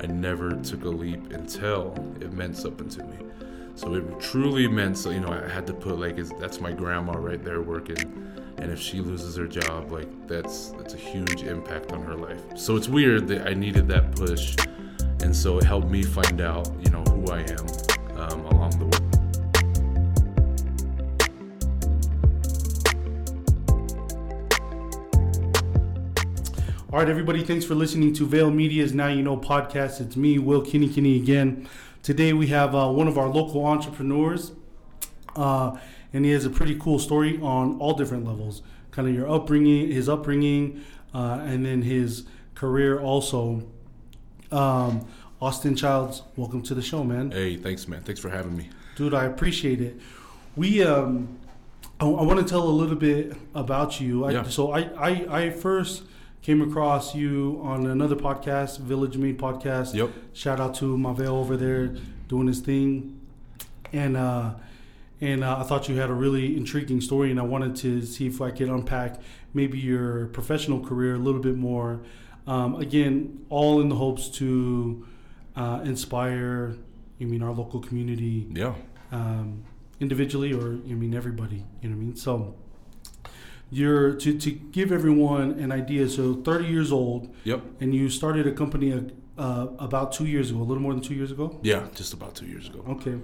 I never took a leap until it meant something to me. So it truly meant so you know I had to put like that's my grandma right there working, and if she loses her job, like that's that's a huge impact on her life. So it's weird that I needed that push, and so it helped me find out you know who I am um, All right, everybody, thanks for listening to Vale Media's Now You Know podcast. It's me, Will Kinney Kinney again. Today we have uh, one of our local entrepreneurs, uh, and he has a pretty cool story on all different levels, kind of your upbringing, his upbringing, uh, and then his career also. Um, Austin Childs, welcome to the show, man. Hey, thanks, man. Thanks for having me. Dude, I appreciate it. We, um, I, I want to tell a little bit about you. I, Yeah. So I, I, I first came across you on another podcast, Village Made podcast. Yep. Shout out to Mavel over there doing his thing, and uh, and uh, I thought you had a really intriguing story, and I wanted to see if I could unpack maybe your professional career a little bit more. Um, again, all in the hopes to uh, inspire. You mean, our local community Yeah. um, individually, or you mean everybody. You know what I mean? So. You're to, to give everyone an idea. So, 30 years old, Yep. and you started a company uh, about two years ago, a little more than two years ago. Yeah. Just about two years ago. Okay,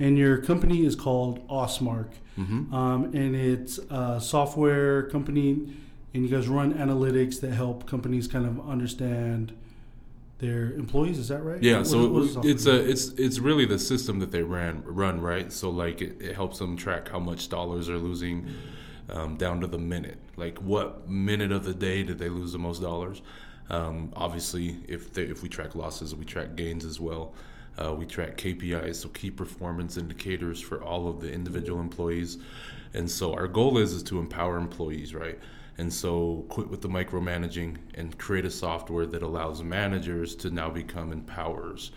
and your company is called Osmark, Mm-hmm. um, and it's a software company, and you guys run analytics that help companies kind of understand their employees. Is that right? Yeah, What- so what it's a it's it's really the system that they ran run right. So like it, it helps them track how much dollars they're losing um, down to the minute. Like what minute of the day did they lose the most dollars? Um, obviously, if they, if we track losses, we track gains as well. Uh, we track KPIs, so key performance indicators for all of the individual employees. And so our goal is is to empower employees, right? And so quit with the micromanaging and create a software that allows managers to now become empowerers,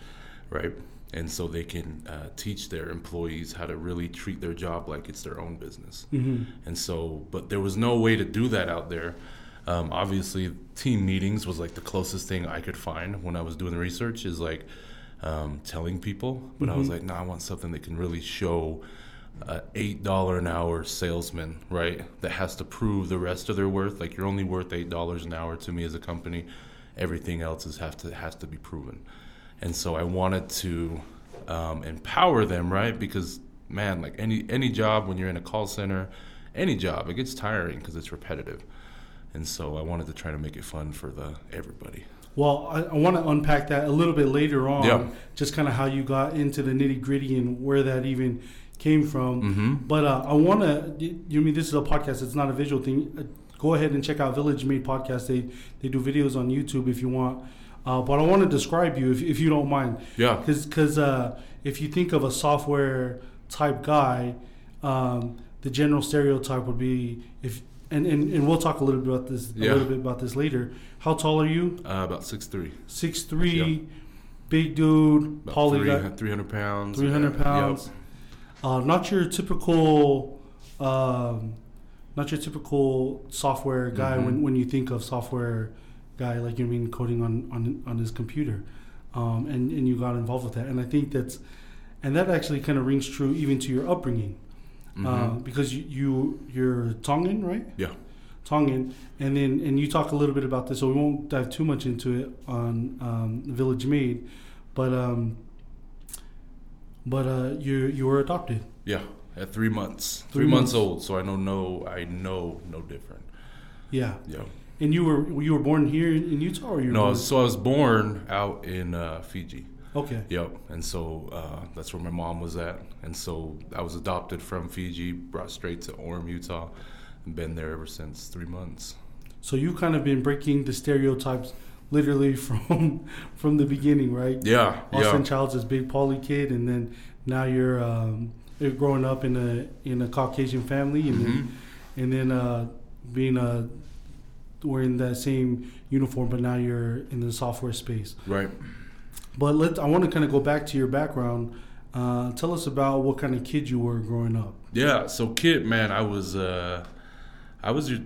right? And so they can uh, teach their employees how to really treat their job like it's their own business. Mhm. And so, but there was no way to do that out there. Um, obviously, team meetings was like the closest thing I could find when I was doing the research. Is like um, telling people, but I was Mhm. like, no, I want something that can really show a eight dollar an hour salesman, right? That has to prove the rest of their worth. Like you're only worth eight dollars an hour to me as a company. Everything else is have to has to be proven. And so I wanted to um, empower them, right? Because man, like any any job when you're in a call center, any job, it gets tiring because it's repetitive. And so I wanted to try to make it fun for the everybody. Well, I, I want to unpack that a little bit later on. Yeah. Just kind of how you got into the nitty gritty and where that even came from. Mm-hmm. But uh, I want to. You mean this is a podcast? It's not a visual thing. Uh, go ahead and check out Village Made Podcast. They they do videos on YouTube if you want. Uh, but I want to describe you if, if you don't mind, Yeah. because uh, if you think of a software type guy, um, the general stereotype would be if and, and, and we'll talk a little bit about this a little bit about this later. How tall are you? Uh, about six three. Six three, Yeah. big dude, About poly three, 300 pounds. 300 Yeah. pounds. Uh, not your typical, um, not your typical software guy Mhm. when, when you think of software guy like you mean coding on on, on his computer, um, and and you got involved with that, and I think that's, and that actually kind of rings true even to your upbringing, Mhm. uh, because you, you you're Tongan, right? Yeah. Tongan, and then and you talk a little bit about this, so we won't dive too much into it on um, Village Made, but um, but uh, you you were adopted. Yeah, at three months, Three three, months. months. old. So I know no, I know no different. Yeah, Yeah. And you were you were born here in, Utah, or you No, born- so I was born out in uh, Fiji. okay, Yep, and so uh, that's where my mom was at, and so I was adopted from Fiji, brought straight to Orem, Utah, and been there ever since three months. so you kind of been breaking the stereotypes literally from from the beginning, right? Yeah, Austin yeah, Childs is big poly kid, and then now you're um, you're growing up in a in a Caucasian family, and Mhm. then and then uh, being a wearing that same uniform, but now you're in the software space. right. But let I want to kind of go back to your background. Uh, tell us about what kind of kid you were growing up. Yeah, so kid, man, I was, uh, I was your,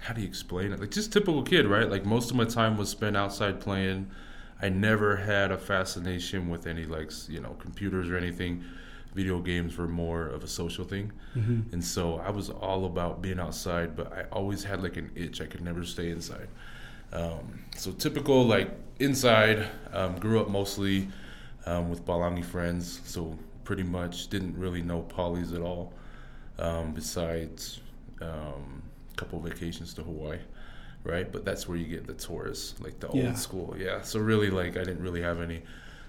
how do you explain it? Like just typical kid, right? Like most of my time was spent outside playing. I never had a fascination with any like you know computers or anything. Video games were more of a social thing, Mm-hmm. and so I was all about being outside. But I always had like an itch; I could never stay inside. Um, so typical like inside. Um, grew up mostly um, with Palangi friends, so pretty much didn't really know polys at all. Um, besides um, a couple vacations to Hawaii, right? But that's where you get the tourists, like the Yeah. old school. Yeah. So really, like I didn't really have any.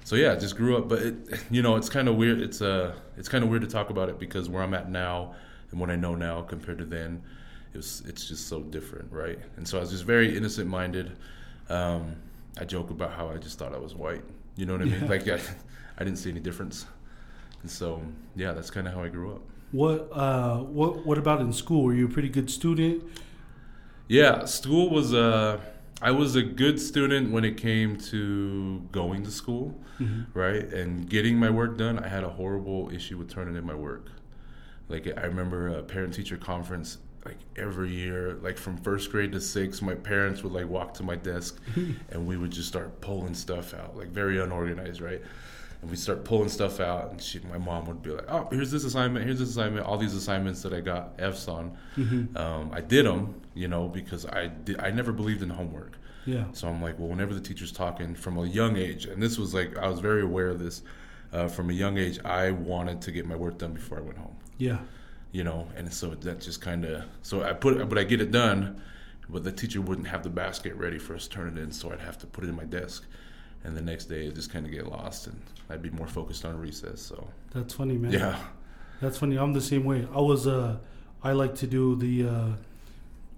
So yeah, just grew up. But it, you know, it's kind of weird. It's uh, it's kind of weird to talk about it because where I'm at now and what I know now compared to then, it was it's just so different, right? And so I was just very innocent minded. Um, I joke about how I just thought I was white. You know what I mean? Yeah. Like I, I didn't see any difference. And so yeah, that's kind of how I grew up. What uh what what about in school? Were you a pretty good student? Yeah, school was uh I was a good student when it came to going to school, Mm-hmm. right? And getting my work done. I had a horrible issue with turning in my work. Like I remember a parent teacher conference like every year, like from first grade to sixth, my parents would like walk to my desk and we would just start pulling stuff out, like very unorganized, right? And we start pulling stuff out, and she, my mom would be like, "Oh, here's this assignment, here's this assignment, all these assignments that I got Fs on." Mm-hmm. Um, I did them, you know, because I did, I never believed in homework. Yeah. So I'm like, well, whenever the teacher's talking from a young age, and this was like I was very aware of this uh, from a young age. I wanted to get my work done before I went home, Yeah. you know, and so that just kind of so I put, but I get it done, but the teacher wouldn't have the basket ready for us to turn it in, so I'd have to put it in my desk, and the next day it just kind of get lost, and I'd be more focused on recess. So That's funny, man. yeah, That's funny. I'm the same way. I was uh I like to do the uh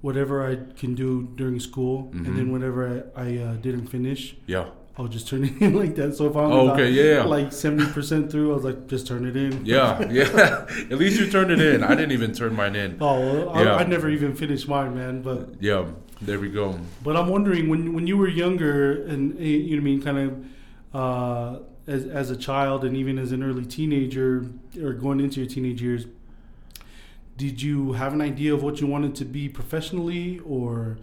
whatever I can do during school and then Mhm. whenever I, I uh, didn't finish, yeah, I'll just turn it in like that. So if I'm Oh, okay, yeah, like 70% through, I was like just turn it in. yeah, yeah. At least you turned it in. I didn't even turn mine in. Oh, well, I, Yeah. I never even finished mine, man, but Yeah, there we go. But I'm wondering when when you were younger and eh, you know what I mean, kind of uh, as as a child and even as an early teenager or going into your teenage years, did you have an idea of what you wanted to be professionally or?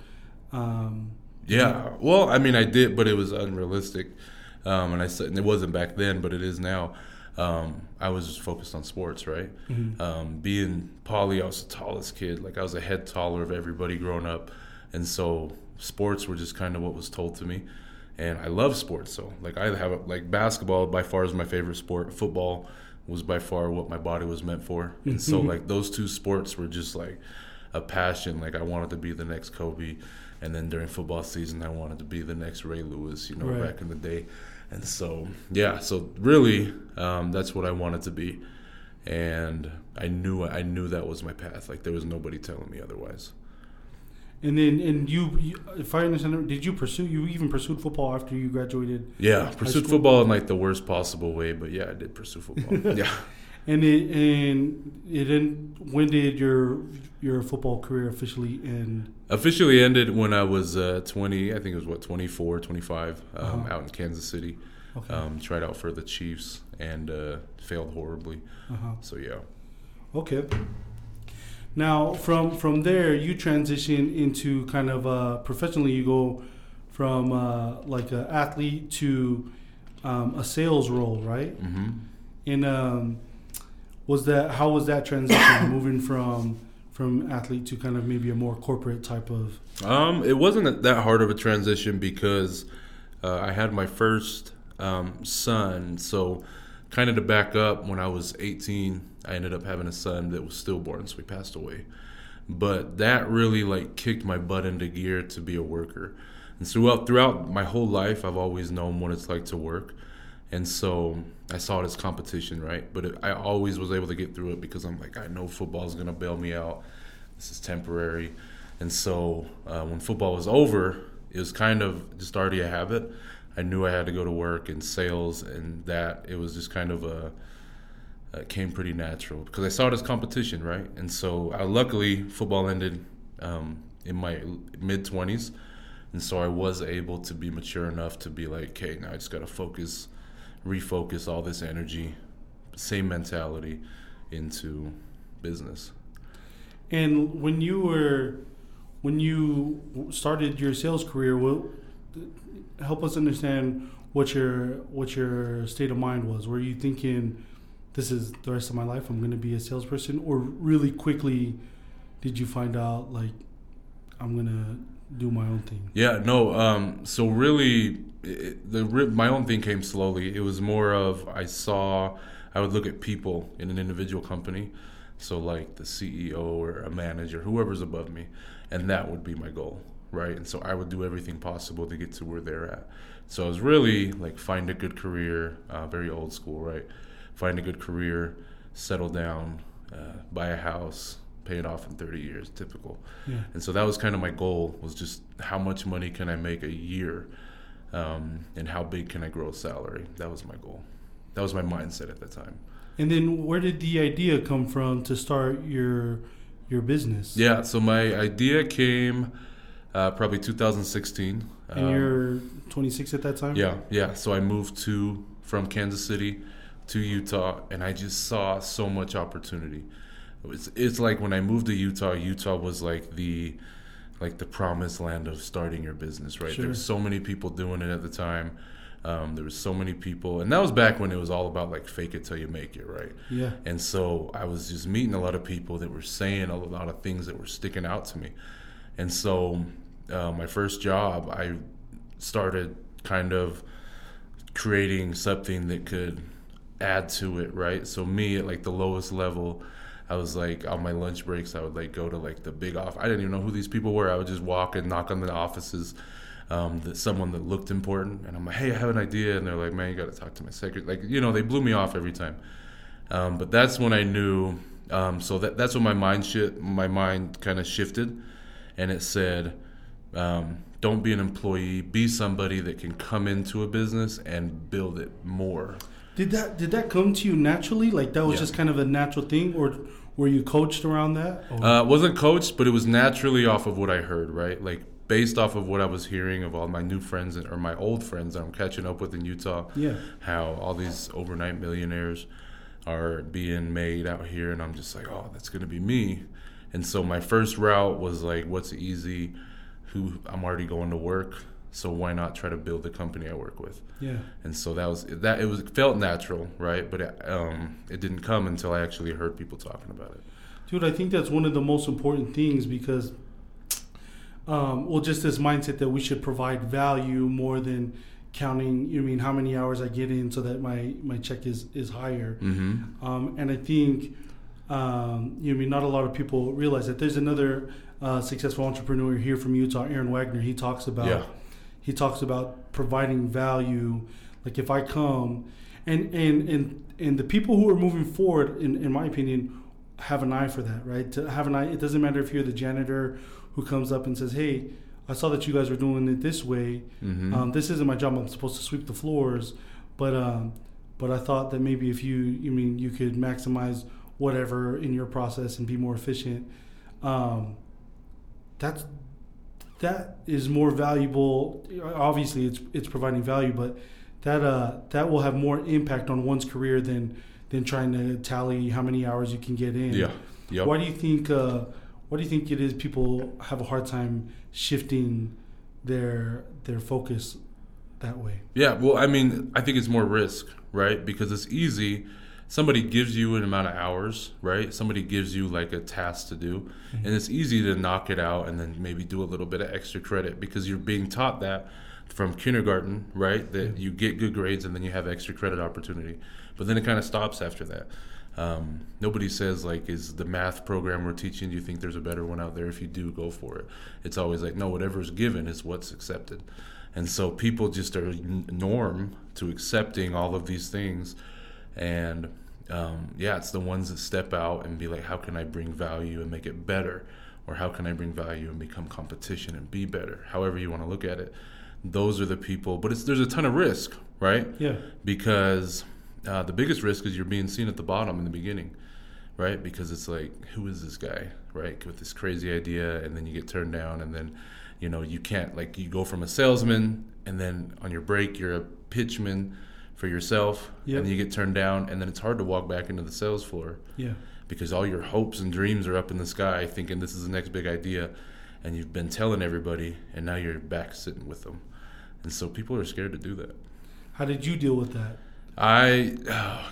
Um, Yeah, well, I mean, I did, but it was unrealistic, um, and I said and it wasn't back then, but it is now. Um, I was just focused on sports, right? mhm. Um, being poly, I was the tallest kid. Like I was a head taller of everybody growing up, and so sports were just kind of what was told to me. And I love sports, so like I have a, like basketball by far is my favorite sport. Football was by far what my body was meant for, and so Mhm. like those two sports were just like a passion. Like I wanted to be the next Kobe, and then during football season, I wanted to be the next Ray Lewis. You know, Right. back in the day, and so yeah, so really, um, that's what I wanted to be, and I knew I knew that was my path. Like there was nobody telling me otherwise. And then and you, you, if I understand, it, did you pursue? You even pursued football after you graduated? Yeah, pursued school? football in like the worst possible way, but yeah, I did pursue football. yeah. And it and it then when did your your football career officially end? Officially ended when I was uh, 20, I think it was what, 24, 25, um, Uh-huh. out in Kansas City. Okay. Um, tried out for the Chiefs and uh, failed horribly. uh-huh. So yeah. Okay. Now, from from there, you transition into kind of uh, professionally. You go from uh, like an athlete to um, a sales role, right? hmm And um, was that how was that transition moving from from athlete to kind of maybe a more corporate type of? Um, it wasn't that hard of a transition because uh, I had my first um, son. So, kind of to back up, when I was 18, I ended up having a son that was stillborn, so he passed away. But that really like kicked my butt into gear to be a worker. And throughout throughout my whole life, I've always known what it's like to work. And so I saw it as competition, right? But it, I always was able to get through it because I'm like, I know football is to bail me out. This is temporary. And so uh, when football was over, it was kind of just already a habit. I knew I had to go to work in sales, and that it was just kind of a it came pretty natural because I saw as competition, right? And so uh, luckily, football ended um, in my mid twenties, and so I was able to be mature enough to be like, okay, now I just got to focus, refocus all this energy, same mentality, into business. And when you were when you started your sales career, what help us understand what your what your state of mind was. Were you thinking this is the rest of my life? I'm going to be a salesperson, or really quickly did you find out like I'm going to do my own thing? Yeah, no. Um, so really, it, the my own thing came slowly. It was more of I saw I would look at people in an individual company, so like the CEO or a manager, whoever's above me, and that would be my goal, right? And so I would do everything possible to get to where they're at. So I was really like find a good career, uh, very old school, right? Find a good career, settle down, uh, buy a house, pay it off in 30 years, typical. Yeah. And so that was kind of my goal was just how much money can I make a year, um, and how big can I grow a salary? That was my goal. That was my mindset at that time. And then where did the idea come from to start your your business? Yeah, so my idea came uh, probably 2016. And Um, you're 26 at that time? Yeah, yeah. So I moved to from Kansas City to Utah, and I just saw so much opportunity. It's it's like when I moved to Utah. Utah was like the like the promised land of starting your business, right? Sure. There was so many people doing it at the time. Um, there was so many people, and that was back when it was all about like fake it till you make it, right? Yeah. And so I was just meeting a lot of people that were saying a lot of things that were sticking out to me. And so uh, my first job, I started kind of creating something that could add to it, right? So me at like the lowest level, I was like on my lunch breaks, I would like go to like the big off. I didn't even know who these people were. I would just walk and knock on the offices. Um, that someone that looked important, and I'm like, hey, I have an idea, and they're like, man, you got to talk to my secretary. Like, you know, they blew me off every time. Um, but that's when I knew. Um, so that that's when my mind shit, my mind kind of shifted, and it said, um, "Don't be an employee. Be somebody that can come into a business and build it more." Did that did that come to you naturally? Like that was Yeah. just kind of a natural thing, or were you coached around that? Uh, wasn't coached, but it was naturally off of what I heard, right? Like based off of what I was hearing of all my new friends or my old friends that I'm catching up with in Utah. yeah. how all these overnight millionaires are being made out here and I'm just like, "Oh, that's to be me." And so my first route was like, what's easy? Who I'm already going to work, so why not try to build the company I work with? Yeah. And so that was that it was it felt natural, right? But it, um it didn't come until I actually heard people talking about it. Dude, I think that's one of the most important things because, um, well, just this mindset that we should provide value more than counting. You mean how many hours I get in so that my my check is is higher. Mhm. Um, and I think, um, you know, I mean, not a lot of people realize that. There's another uh, successful entrepreneur here from Utah, Aaron Wagner. He talks about Yeah. He talks about providing value. Like if I come, and and and and the people who are moving forward, in in my opinion, have an eye for that, right? To have an eye. It doesn't matter if you're the janitor who comes up and says, "Hey." I saw that you guys were doing it this way. Mhm. Um, this isn't my job. I'm supposed to sweep the floors, but um, but I thought that maybe if you you mean you could maximize whatever in your process and be more efficient. Um, that's that is more valuable. Obviously, it's it's providing value, but that uh that will have more impact on one's career than than trying to tally how many hours you can get in. yeah. Yep. Why do you think? Uh, why do you think it is people have a hard time shifting their their focus that way? Yeah, well, I mean, I think it's more risk, right? Because it's easy. Somebody gives you an amount of hours, right? Somebody gives you like a task to do, and it's easy to knock it out and then maybe do a little bit of extra credit because you're being taught that from kindergarten, right? That you get good grades and then you have extra credit opportunity. But then it kind of stops after that. Um, nobody says like, is the math program we're teaching? Do you think there's a better one out there? If you do, go for it. It's always like, no, whatever's given is what's accepted. And so people just are n- norm to accepting all of these things. And um, yeah, it's the ones that step out and be like, how can I bring value and make it better? Or how can I bring value and become competition and be better? However you want to look at it. Those are the people, but it's there's a ton of risk, right? Yeah, because uh, the biggest risk is you're being seen at the bottom in the beginning, right? Because it's like, who is this guy, right? With this crazy idea, and then you get turned down, and then, you know, you can't like you go from a salesman, and then on your break you're a pitchman for yourself, Yep. and you get turned down, and then it's hard to walk back into the sales floor yeah, because all your hopes and dreams are up in the sky, thinking this is the next big idea, and you've been telling everybody, and now you're back sitting with them, and so people are scared to do that. How did you deal with that? I,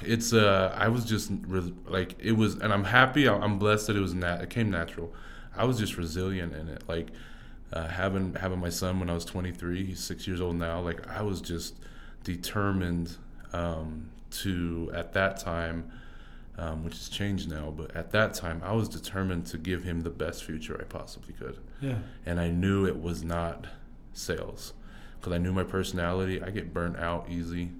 it's uh, I was just re- like it was, and I'm happy. I'm blessed that it was nat- it came natural. I was just resilient in it. Like uh, having having my son when I was 23, he's six years old now. Like I was just determined um, to at that time, um, which has changed now, but at that time I was determined to give him the best future I possibly could. Yeah. And I knew it was not sales because I knew my personality. I get burnt out easy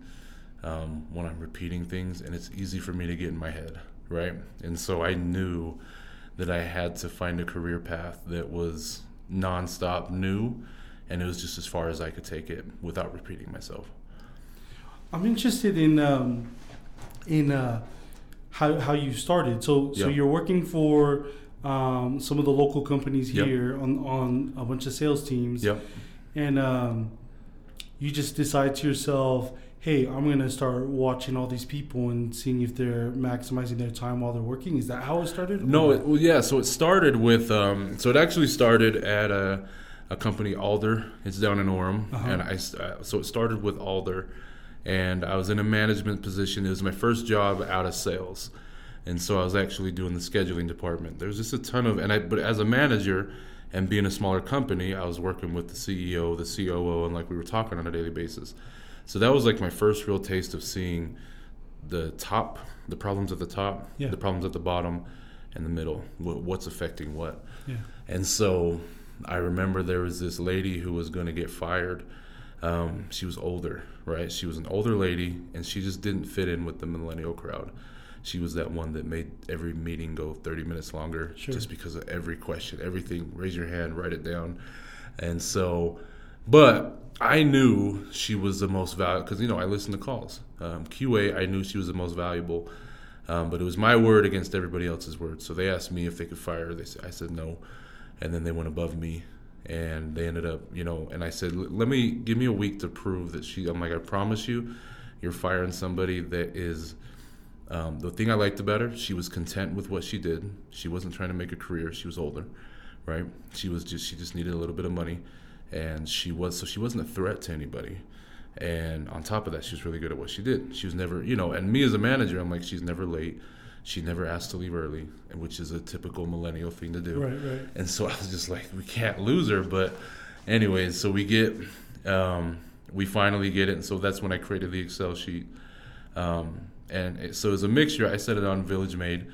um, when I'm repeating things, and it's easy for me to get in my head, right? And so I knew that I had to find a career path that was nonstop new, and it was just as far as I could take it without repeating myself. I'm interested in um, in uh, how how you started. So so Yeah. you're working for um, some of the local companies here on on a bunch of sales teams. And um, you just decide to yourself, hey, I'm gonna start watching all these people and seeing if they're maximizing their time while they're working. Is that how it started? No, it, well, yeah. So it started with. Um, so it actually started at a, a company Alder. It's down in Orem, Uh-huh. and I Uh, so it started with Alder, and I was in a management position. It was my first job out of sales, and so I was actually doing the scheduling department. There was just a ton of, and I. But as a manager, and being a smaller company, I was working with the CEO, the COO, and like we were talking on a daily basis. So that was like my first real taste of seeing the top, the problems at the top, Yeah. the problems at the bottom, and the middle. What's affecting what? Yeah. And so I remember there was this lady who was going to get fired. Um, she was older, right? She was an older lady, and she just didn't fit in with the millennial crowd. She was that one that made every meeting go 30 minutes longer Sure. just because of every question, everything. Raise your hand, write it down. And so, but I knew she was the most valuable because, you know, I listened to calls. Um, QA, I knew she was the most valuable. Um, but it was my word against everybody else's word. So they asked me if they could fire her. They said, I said no, and then they went above me, and they ended up, you know. And I said, let me give me a week to prove that she. I'm like, I promise you, you're firing somebody that is. Um, the thing I liked about her, she was content with what she did. She wasn't trying to make a career. She was older, right? She was just she just needed a little bit of money, and she was so she wasn't a threat to anybody. And on top of that, she was really good at what she did. She was never, you know, and me as a manager, I'm like, she's never late. She never asked to leave early, and which is a typical millennial thing to do. Right, right. And so I was just like, we can't lose her. But, anyways, so we get, um, we finally get it. And so that's when I created the Excel sheet. Um, and it, so it was a mixture. I set it on Village Made.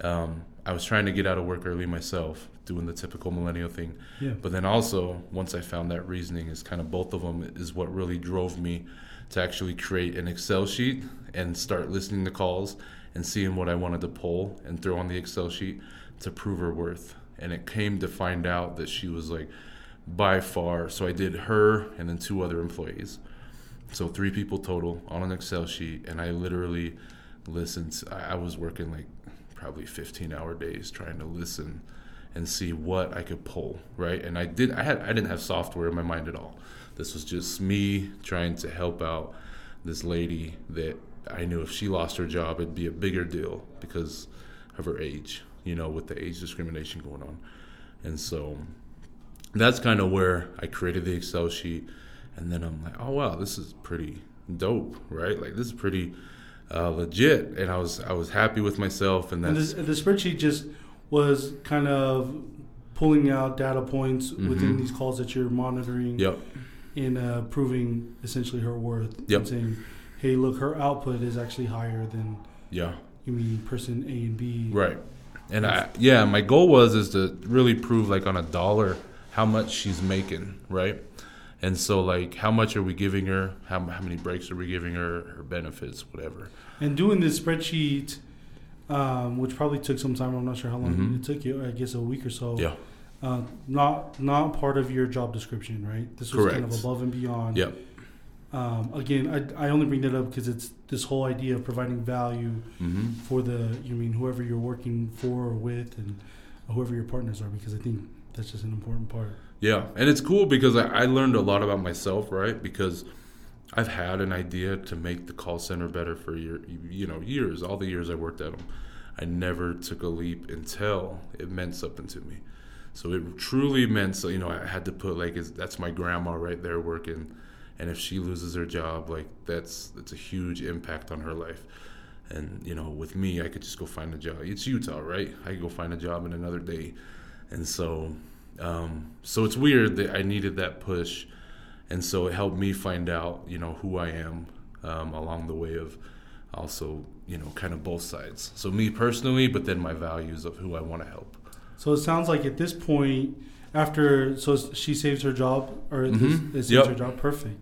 Um, I was trying to get out of work early myself, doing the typical millennial thing. Yeah. But then also, once I found that reasoning, is kind of both of them is what really drove me to actually create an Excel sheet and start listening to calls and seeing what I wanted to pull and throw on the Excel sheet to prove her worth. And it came to find out that she was like by far. So I did her and then two other employees. So three people total on an Excel sheet, and I literally listened. I was working like probably 15 hour days trying to listen and see what I could pull, right? And I did. I had. I didn't have software in my mind at all. This was just me trying to help out this lady that I knew if she lost her job, it'd be a bigger deal because of her age. You know, with the age discrimination going on, and so that's kind of where I created the Excel sheet, and then I'm like, oh wow, this is pretty dope, right? Like this is pretty uh, legit, and I was I was happy with myself, and And that's this, the spreadsheet just was kind of pulling out data points within Mhm. these calls that you're monitoring yep, and uh, proving essentially her worth. Yep. And saying, hey, look, her output is actually higher than yeah, you mean person A and B. right. And I yeah, my goal was is to really prove like on a dollar how much she's making, right? And so like how much are we giving her? How how many breaks are we giving her? Her benefits, whatever. And doing this spreadsheet, um, which probably took some time. I'm not sure how long Mhm. it took you. I guess a week or so. Yeah. Uh, not not part of your job description, right? This was kind of Correct. above and beyond. Yep. Um, again, I, I only bring that up because it's this whole idea of providing value Mm-hmm. for the you mean whoever you're working for or with and whoever your partners are because I think that's just an important part. Yeah, and it's cool because I, I learned a lot about myself, right? Because I've had an idea to make the call center better for year, you know, years. All the years I worked at them, I never took a leap until it meant something to me. So it truly meant, so you know, I had to put like, is that's my grandma right there working, and if she loses her job, like that's that's a huge impact on her life. And you know, with me, I could just go find a job. It's Utah, right? I could go find a job in another day, and so um, so it's weird that I needed that push, and so it helped me find out, you know, who I am um, along the way of also, you know, kind of both sides. So me personally, but then my values of who I want to help. So it sounds like at this point, after so she saves her job or Mhm. this, saves Yep. her job, perfect.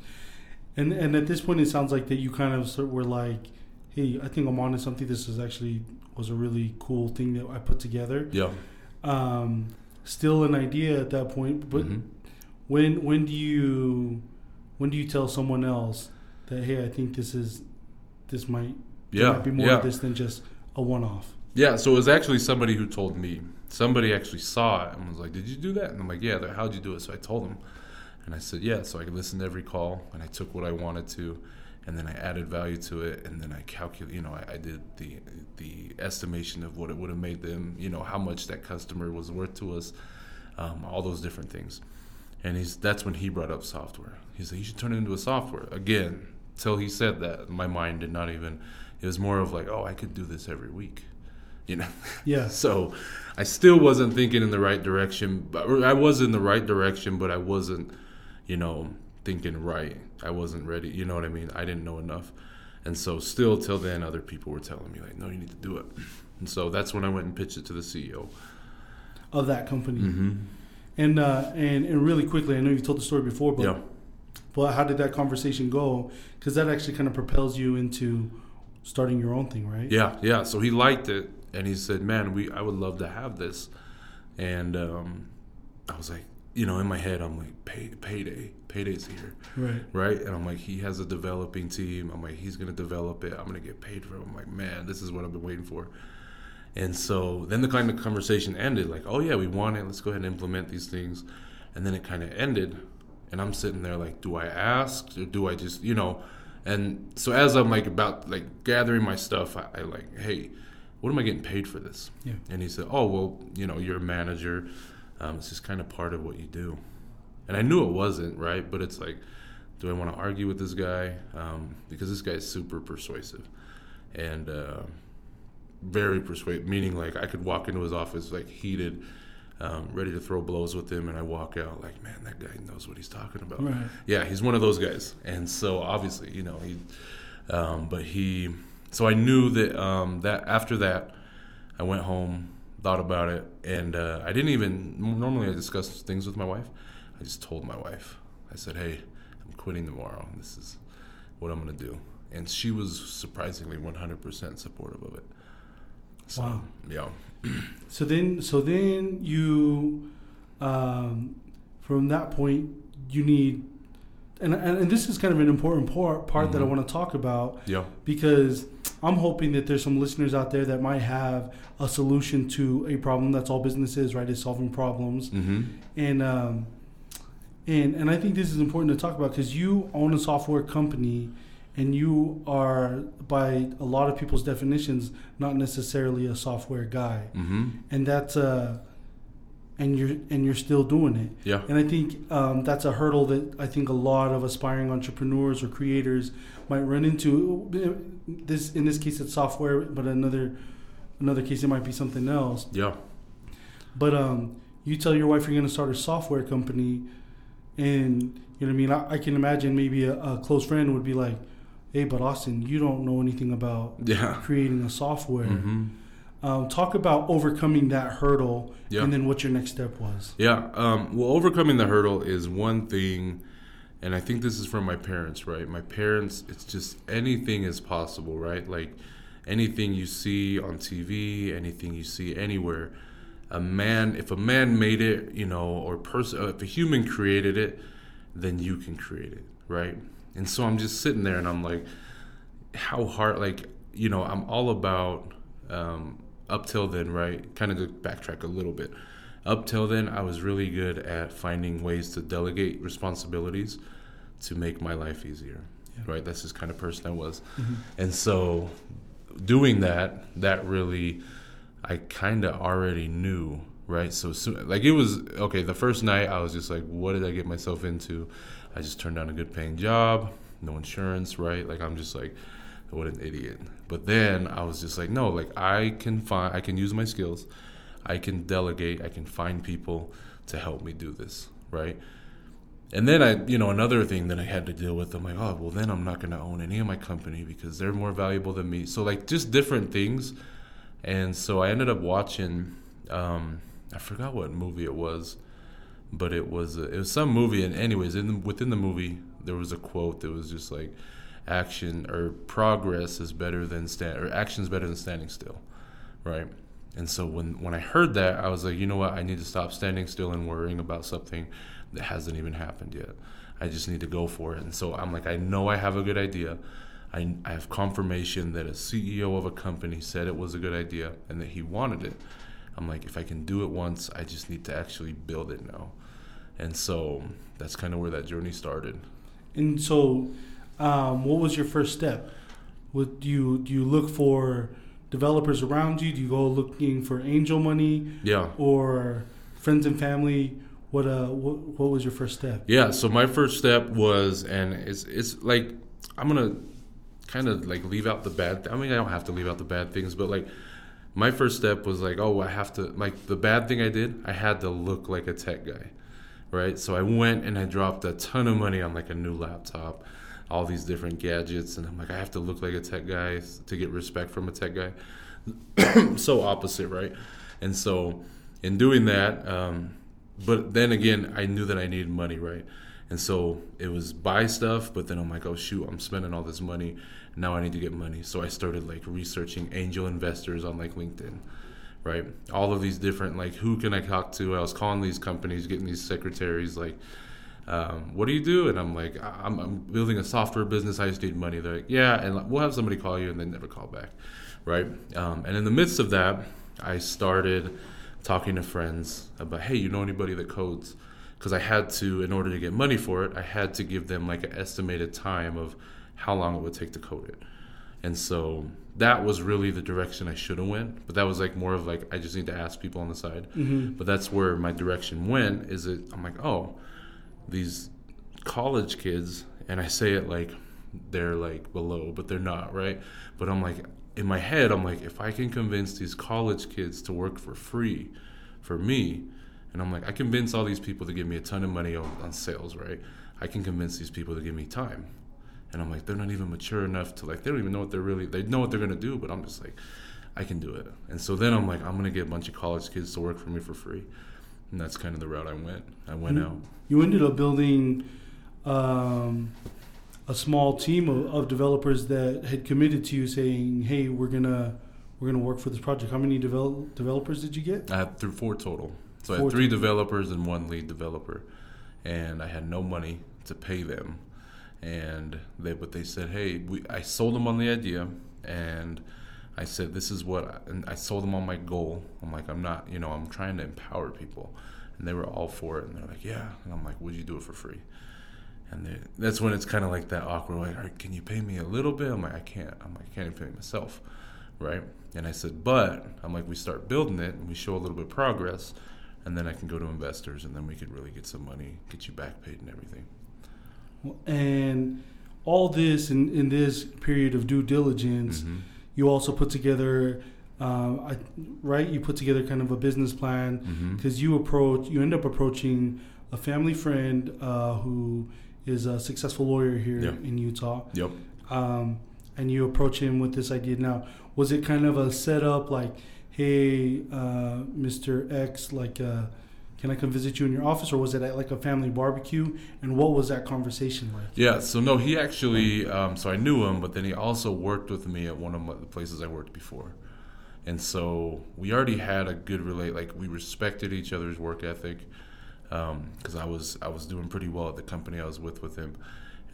And and at this point, it sounds like that you kind of were like, hey, I think I'm onto something. This is actually was a really cool thing that I put together. Yeah. Um, still an idea at that point, but Mhm. when when do you when do you tell someone else that hey, I think this is this might Yeah. might be more yeah. of this than just a one off. Yeah, so it was actually somebody who told me. Somebody actually saw it and was like, "Did you do that?" And I'm like, "Yeah." Like, How'd you do it? So I told them, and I said, "Yeah." So I listened to every call, and I took what I wanted to, and then I added value to it, and then I calculate. You know, I, I did the the estimation of what it would have made them. You know, how much that customer was worth to us, um, all those different things. And he's that's when he brought up software. He said, "You should turn it into a software." Again, till he said that, my mind did not even. It was more of like, "Oh, I could do this every week." You know. Yeah. So I still wasn't thinking in the right direction. But I was in the right direction, but I wasn't, you know, thinking right. I wasn't ready. You know what I mean? I didn't know enough. And so still till then other people were telling me like, no, you need to do it. And so that's when I went and pitched it to the CEO. Of that company, Mm-hmm. and uh, and and really quickly, I know you've told the story before, but Yeah. But how did that conversation go? Because that actually kind of propels you into starting your own thing, right? Yeah, yeah. So he liked it, and he said, "Man, we I would love to have this." And um, I was like, you know, in my head, I'm like, Pay, "Payday, payday's here." Right. right? And I'm like, he has a developing team. I'm like, he's gonna develop it. I'm gonna get paid for it. I'm like, man, this is what I've been waiting for. And so then the kind of conversation ended, like, oh yeah, we want it. Let's go ahead and implement these things. And then it kind of ended, and I'm sitting there like, do I ask or do I just, you know? And so as I'm like about like gathering my stuff, I, I like, hey, what am I getting paid for this? Yeah. And he said, oh well, you know, you're a manager. Um, it's just kind of part of what you do. And I knew it wasn't right, but it's like, do I want to argue with this guy? Um, because this guy is super persuasive and uh, very persuasive, meaning like I could walk into his office like heated, um, ready to throw blows with him, and I walk out like, man, that guy knows what he's talking about. Right. Yeah, he's one of those guys, and so obviously, you know, he, um, but he, so I knew that um, that after that, I went home, thought about it, and uh, I didn't even normally I discuss things with my wife. I just told my wife. I said, "Hey, I'm quitting tomorrow. This is what I'm gonna do," and she was surprisingly 100% supportive of it. So, Wow. Yeah. So then, so then you, um, from that point, you need, and, and and this is kind of an important part part that I Mhm. want to talk about Yeah. because I'm hoping that there's some listeners out there that might have a solution to a problem. That's all business is, right? Is solving problems. Mm-hmm. and um, and and I think this is important to talk about because you own a software company, and you are, by a lot of people's definitions, not necessarily a software guy, Mm-hmm. and that's uh, and you're and you're still doing it. Yeah. And I think um, that's a hurdle that I think a lot of aspiring entrepreneurs or creators might run into. This in this case it's software, but another another case it might be something else. Yeah. But um, you tell your wife you're going to start a software company, and you know what I mean. I, I can imagine maybe a, a close friend would be like, "Hey, but Austin, you don't know anything about Yeah. creating a software. Mm-hmm. Um, talk about overcoming that hurdle, Yeah. and then what your next step was. Yeah. Um, well, overcoming the hurdle is one thing, and I think this is from my parents, right? My parents, it's just anything is possible, right? Like anything you see on TV, anything you see anywhere. A man, if a man made it, you know, or person, if a human created it, then you can create it, right? And so I'm just sitting there, and I'm like, how hard? Like, you know, I'm all about. Um, up till then, right? Kind of to backtrack a little bit up till then i was really good at finding ways to delegate responsibilities to make my life easier Yeah. right that's just kind of person i was Mhm. and so doing that that really i kind of already knew right? So soon, like it was okay. The first night, I was just like, what did I get myself into? I just turned down a good paying job, no insurance, right? Like I'm just like, what an idiot. But then I was just like, no, like I can find, I can use my skills, I can delegate, I can find people to help me do this, right? And then I, you know, another thing that I had to deal with, I'm like, oh, well, then I'm not going to own any of my company because they're more valuable than me. So, like, just different things. And so I ended up watching, um, I forgot what movie it was, but it was it was some movie. And anyways, in the, within the movie, there was a quote that was just like, action or progress is better than stand or action is better than standing still, right? And so when when I heard that, I was like, you know what? I need to stop standing still and worrying about something that hasn't even happened yet. I just need to go for it. And so I'm like, I know I have a good idea. I, I have confirmation that a CEO of a company said it was a good idea and that he wanted it. I'm like, if I can do it once, I just need to actually build it now. And so that's kind of where that journey started. And so, um, what was your first step? Would you do you look for developers around you? Do you go looking for angel money? Yeah. Or friends and family? What uh what, what was your first step? Yeah, so my first step was and it's it's like I'm going to kind of like leave out the bad I mean I don't have to leave out the bad things, but like my first step was like, oh, I have to like the bad thing I did, I had to look like a tech guy. Right? So I went and I dropped a ton of money on like a new laptop, all these different gadgets and I'm like I have to look like a tech guy to get respect from a tech guy. so opposite, right? And so in doing that, um, but then again, I knew that I needed money, right? And so it was buy stuff, but then I'm like, oh shoot, I'm spending all this money. Now I need to get money. So I started like researching angel investors on like LinkedIn, right? All of these different like who can I talk to? I was calling these companies, getting these secretaries like, um, what do you do? And I'm like, I'm, I'm, building a software business. I just need money. They're like, yeah, and we'll have somebody call you, and they never call back, right? Um, and in the midst of that, I started talking to friends about, hey, you know anybody that codes? Because I had to, in order to get money for it, I had to give them like an estimated time of how long it would take to code it. And so that was really the direction I should have went. But that was like more of like I just need to ask people on the side. Mm-hmm. But that's where my direction went. Is it? I'm like, oh, these college kids, and I say it like they're like below, but they're not, right? But I'm like, in my head, I'm like, if I can convince these college kids to work for free for me, and I'm like, I convince all these people to give me a ton of money on, on sales, right? I can convince these people to give me time. And I'm like, they're not even mature enough to like, they don't even know what they're really, they know what they're gonna do, but I'm just like, I can do it. And so then I'm like, I'm gonna get a bunch of college kids to work for me for free. And that's kind of the route I went. I went out. You ended up building um, a small team of, of, developers that had committed to you, saying, "Hey, we're gonna we're gonna work for this project." How many develop, developers did you get? I had th- four total. So four I had three total. developers and one lead developer, and I had no money to pay them. And they, but they said, "Hey, we." I sold them on the idea, and I said, "This is what," I, and I sold them on my goal. I'm like, I'm not, you know, I'm trying to empower people, and they were all for it, and they're like, "Yeah," and I'm like, "Would you do it for free?" And they, that's when it's kind of like that awkward, like, right, can you pay me a little bit? I'm like, I can't. I'm like, I can't even pay myself, right? And I said, but I'm like, we start building it and we show a little bit of progress, and then I can go to investors, and then we could really get some money, get you back paid and everything. And all this in, in this period of due diligence, mm-hmm. You also put together I, right? You put together kind of a business plan because mm-hmm. you approach, you end up approaching a family friend uh, who is a successful lawyer here in Utah. Yep. Um, and you approach him with this idea. Now, was it kind of a setup like, hey, uh, Mr. X, like, uh, can I come visit you in your office, or was it at like a family barbecue? And what was that conversation like? Yeah, so no, he actually, um, so I knew him, but then he also worked with me at one of the places I worked before, and so we already had a good relate. Like we respected each other's work ethic because um, I was I was doing pretty well at the company I was with with him,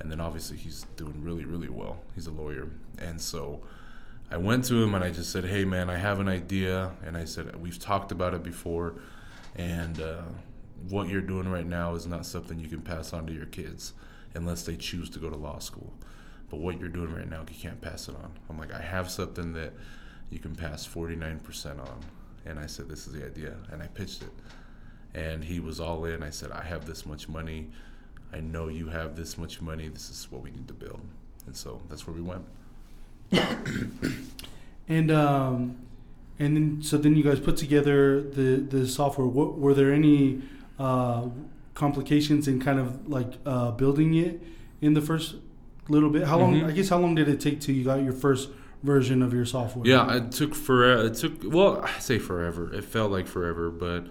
and then obviously he's doing really really well. He's a lawyer, and so I went to him and I just said, "Hey man, I have an idea," and I said we've talked about it before, and uh, what you're doing right now is not something you can pass on to your kids unless they choose to go to law school. But what you're doing right now, you can't pass it on. I'm like, I have something that you can pass 49% on and I said, "This is the idea," and I pitched it, and he was all in. I said, "I have this much money. I know you have this much money. This is what we need to build," and so that's where we went. And um, and then so then you guys put together the the software. What, were there any uh, complications in kind of like uh, building it in the first little bit? How long? Mhm. I guess how long did it take till you got your first version of your software? Yeah, it took forever. It took well, I say forever. It felt like forever, but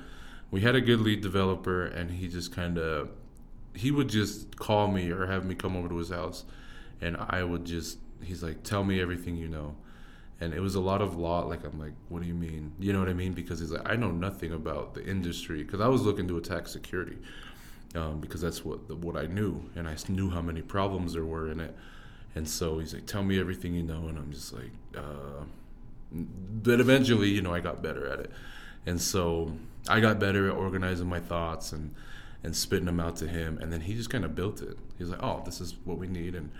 we had a good lead developer, and he just kind of he would just call me or have me come over to his house, and I would just he's like, tell me everything you know, and it was a lot of law. Like I'm like, what do you mean? You know what I mean? Because he's like, I know nothing about the industry because I was looking to attack security. Um, because that's what what I knew, and i knew how many problems there were in it. And so he's like, "Tell me everything you know," and I'm just like, uh, but eventually, you know, I got better at it, and so I got better at organizing my thoughts and and spitting them out to him, and then he just kind of built it. He's like, "Oh, this is what we need," and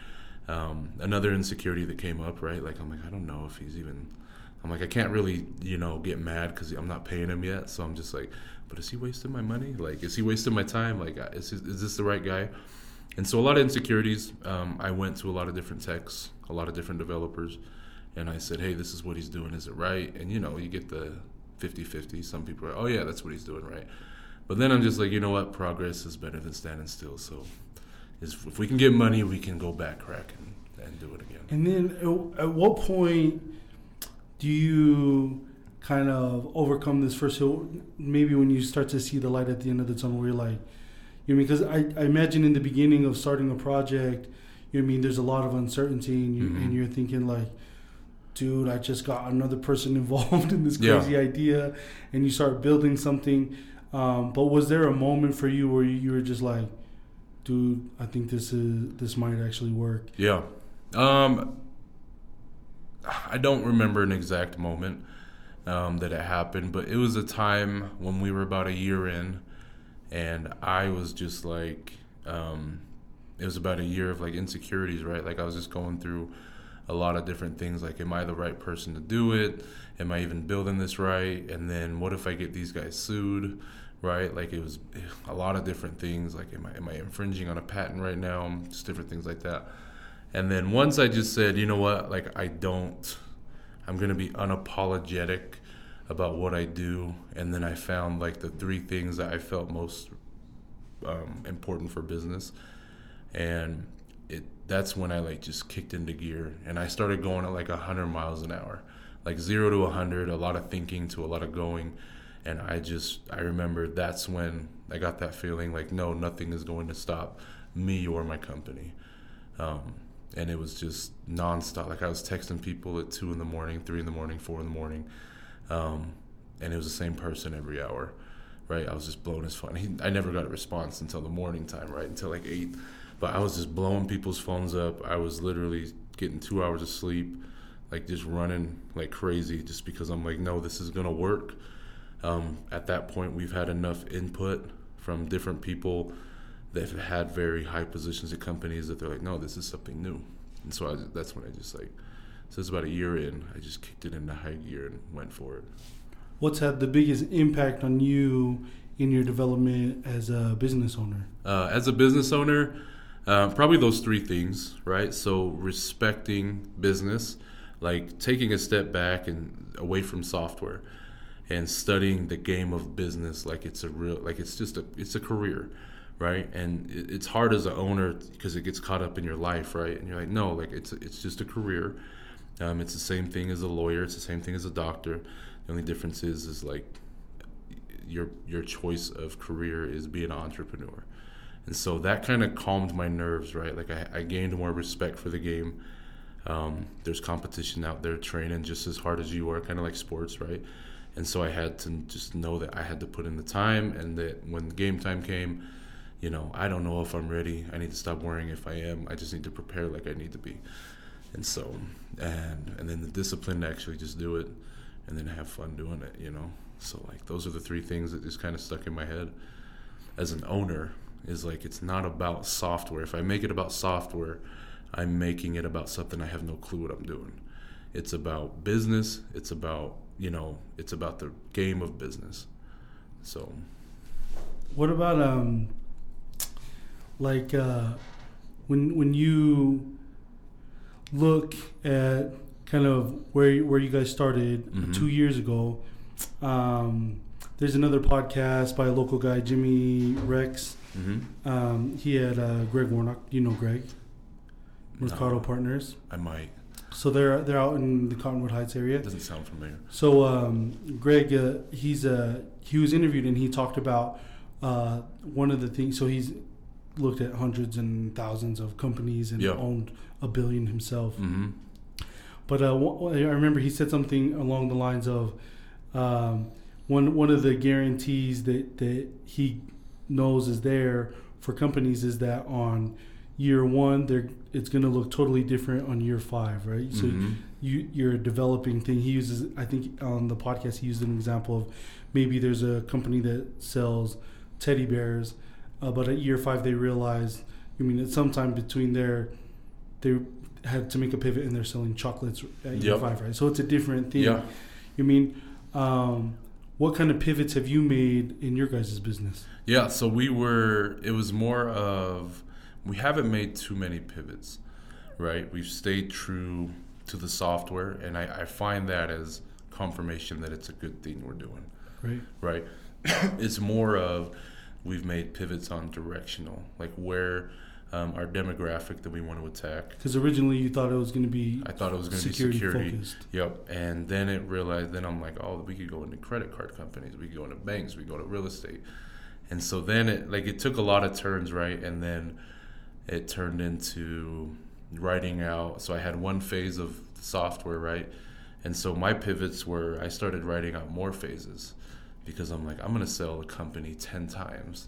um, another insecurity that came up, right? Like I'm like, I don't know if he's even. I'm like, I can't really, you know, get mad because I'm not paying him yet. So I'm just like, but is he wasting my money? Like, is he wasting my time? Like, is is this the right guy? And so a lot of insecurities. Um, I went to a lot of different techs, a lot of different developers, and I said, hey, this is what he's doing. Is it right? And you know, you get the 50-50. Some people are, oh yeah, that's what he's doing, right? But then I'm just like, you know what? Progress is better than standing still. So is if we can get money, we can go back crack and, and do it again. And then at, at what point do you kind of overcome this first hill? Maybe when you start to see the light at the end of the tunnel, where you're like, you know, because I, I imagine in the beginning of starting a project, you know, I mean, there's a lot of uncertainty, and, you, Mhm. and you're thinking like, dude, I just got another person involved in this Yeah. crazy idea, and you start building something. Um, but was there a moment for you where you were just like, dude, I think this is this might actually work? Yeah. Um, I don't remember an exact moment um, that it happened, but it was a time when we were about a year in, and I was just like, um, it was about a year of like insecurities, right? Like I was just going through a lot of different things. Like, am I the right person to do it? Am I even building this right? And then what if I get these guys sued? Right? Like it was a lot of different things. Like, am I am I infringing on a patent right now? Just different things like that. And then once I just said, you know what, like I don't, I'm gonna be unapologetic about what I do. And then I found like the three things that I felt most um, important for business, and it that's when I like just kicked into gear and I started going at like hundred miles an hour, like zero to hundred, a lot of thinking to a lot of going, and I just I remember that's when I got that feeling like no, nothing is going to stop me or my company. Um, and it was just nonstop. Like I was texting people at two in the morning, three in the morning, four in the morning, um, and it was the same person every hour, right? I was just blowing his phone. He, I never got a response until the morning time, right? Until like eight, but I was just blowing people's phones up. I was literally getting two hours of sleep, like just running like crazy, just because I'm like, no, this is gonna work. Um, at that point, we've had enough input from different people that have had very high positions at companies that they're like, no, this is something new. And so I, that's when I just like, so it's about a year in, I just kicked it into high gear and went for it. What's had the biggest impact on you in your development as a business owner? Uh, as a business owner, uh, probably those three things, right? So respecting business, like taking a step back and away from software, and studying the game of business like it's a real, like it's just a, it's a career, right? And it, it's hard as an owner because it gets caught up in your life, right? And you're like, no, like it's it's just a career. Um, it's the same thing as a lawyer. It's the same thing as a doctor. The only difference is is like your your choice of career is being an entrepreneur. And so that kind of calmed my nerves, right? Like I, I gained more respect for the game. Um, there's competition out there training just as hard as you are, kind of like sports, right? And so I had to just know that I had to put in the time and that when game time came, you know, I don't know if I'm ready. I need to stop worrying if I am. I just need to prepare like I need to be. And so, and and then the discipline to actually just do it and then have fun doing it, you know? So like those are the three things that just kind of stuck in my head as an owner is like it's not about software. If I make it about software, I'm making it about something I have no clue what I'm doing. It's about business, it's about you know, it's about the game of business. So, What about um, like uh, when when you look at kind of where you- where you guys started Mhm. two years ago? Um, there's another podcast by a local guy, Jimmy Rex. hmm Um, he had uh, Greg Warnock. You know Greg, Mercato No. Partners. I might. So they're they're out in the Cottonwood Heights area. Doesn't sound familiar. So um, Greg, uh, he's uh, he was interviewed and he talked about uh, one of the things. So he's looked at hundreds and thousands of companies and Yeah. owned a billion himself. hmm But uh, I remember he said something along the lines of um, one one of the guarantees that that he knows is there for companies is that on year one they're it's going to look totally different on year five, right? So Mhm. you you're a developing thing. He uses I think on the podcast he used an example of maybe there's a company that sells teddy bears, uh, but at year five they realize, I mean at some time between there they had to make a pivot and they're selling chocolates at year Yep. five, right? So it's a different thing. Yeah. You mean um, what kind of pivots have you made in your guys' business? Yeah, so we were, it was more of, we haven't made too many pivots, right? We've stayed true to the software, and I, I find that as confirmation that it's a good thing we're doing, Right. right? it's more of, we've made pivots on directional, like where um, our demographic that we want to attack. Because originally you thought it was going to be I thought it was going to be security focused. Yep. And then it realized, then I'm like, oh, we could go into credit card companies, we could go into banks, we could go to real estate. And so then it, like, it took a lot of turns, right? And then it turned into writing out. So I had one phase of software, right? And so my pivots were, I started writing out more phases because I'm like, I'm going to sell a company 10 times,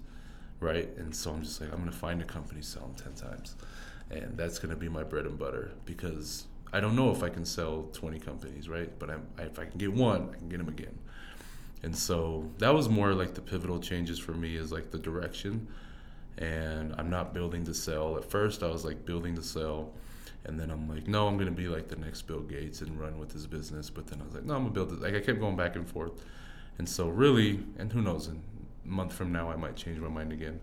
right? And so I'm just like, I'm going to find a company, sell them 10 times. And that's going to be my bread and butter because I don't know if I can sell 20 companies, right? But I'm, if I can get one, I can get them again. And so that was more like the pivotal changes for me is like the direction. And I'm not building to sell. At first, I was like building to sell. And then I'm like, no, I'm going to be like the next Bill Gates and run with his business. But then I was like, no, I'm to build it. Like I kept going back and forth. And so really, and who knows, in a month from now, I might change my mind again.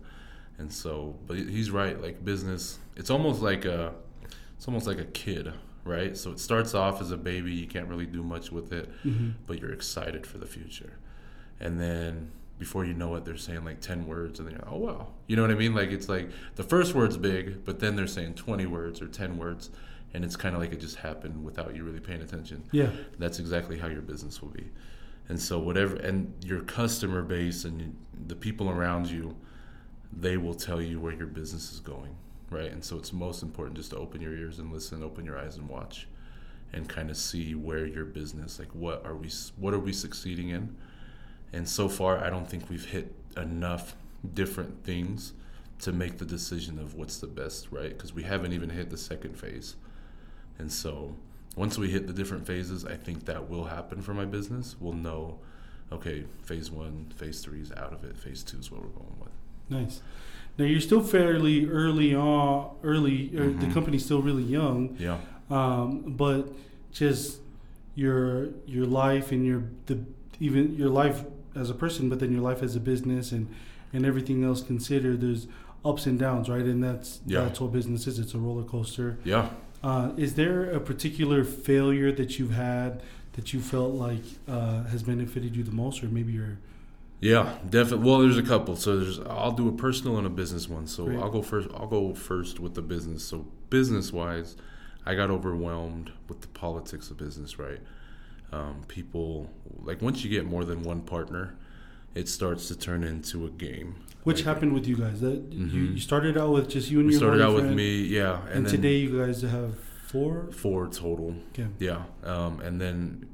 And so, but he's right. Like business, it's almost like a, it's almost like a kid, right? So it starts off as a baby. You can't really do much with it, Mm-hmm. but you're excited for the future. And then before you know it, they're saying like 10 words and then you're like, oh, wow. You know what I mean? Like it's like the first word's big, but then they're saying 20 words or 10 words. And it's kind of like it just happened without you really paying attention. Yeah. That's exactly how your business will be. And so whatever, and your customer base and the people around you, they will tell you where your business is going, right? And so it's most important just to open your ears and listen, open your eyes and watch, and kind of see where your business, like what are we, what are we succeeding in? And so far, I don't think we've hit enough different things to make the decision of what's the best, right? Because we haven't even hit the second phase. And so once we hit the different phases, I think that will happen for my business. We'll know, okay, phase one, phase three is out of it. Phase two is what we're going with. Nice. Now you're still fairly early on. Early, or the Mhm. company's still really young, Yeah. um, but just your your life and your the even your life as a person, but then your life as a business and and everything else considered. There's ups and downs, right? And that's Yeah. that's what business is. It's a roller coaster. Yeah. Uh, is there a particular failure that you've had that you felt like uh, has benefited you the most, or maybe you're Yeah, definitely. Well, there's a couple. So there's I'll do a personal and a business one. So Great. I'll go first. I'll go first with the business. So business wise, I got overwhelmed with the politics of business. Right, um, people like once you get more than one partner, it starts to turn into a game. Which Like, happened with you guys? That you, Mhm. you started out with just you and We your started out with boyfriend, me, yeah, and, and, then today you guys have four. four total. Okay. Yeah. Um, and then,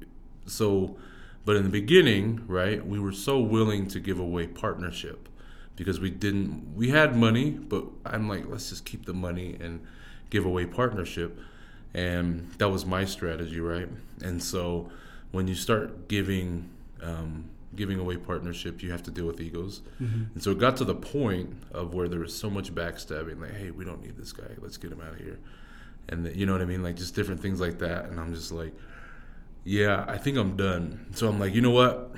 so, but in the beginning, right, we were so willing to give away partnership because we didn't, we had money, but I'm like, let's just keep the money and give away partnership. And that was my strategy, right? And so when you start giving, um, giving away partnership, you have to deal with egos. hmm And so it got to the point of where there was so much backstabbing, like, hey, we don't need this guy. Let's get him out of here. And the, you know what I mean? Like just different things like that. And I'm just like, yeah, I think I'm done. So I'm like, you know what?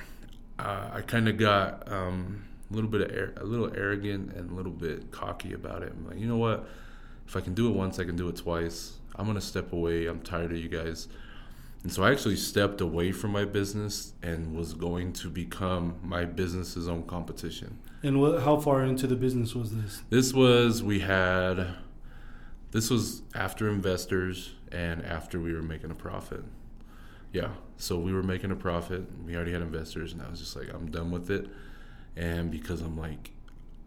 Uh, I kind of got um, a little bit of air, a little arrogant and a little bit cocky about it. I'm like, you know what? If I can do it once, I can do it twice. I'm gonna step away. I'm tired of you guys. And so I actually stepped away from my business and was going to become my business's own competition. And what, how far into the business was this? This was we had this was after investors and after we were making a profit. Yeah. So we were making a profit. We already had investors and I was just like I'm done with it. And because I'm like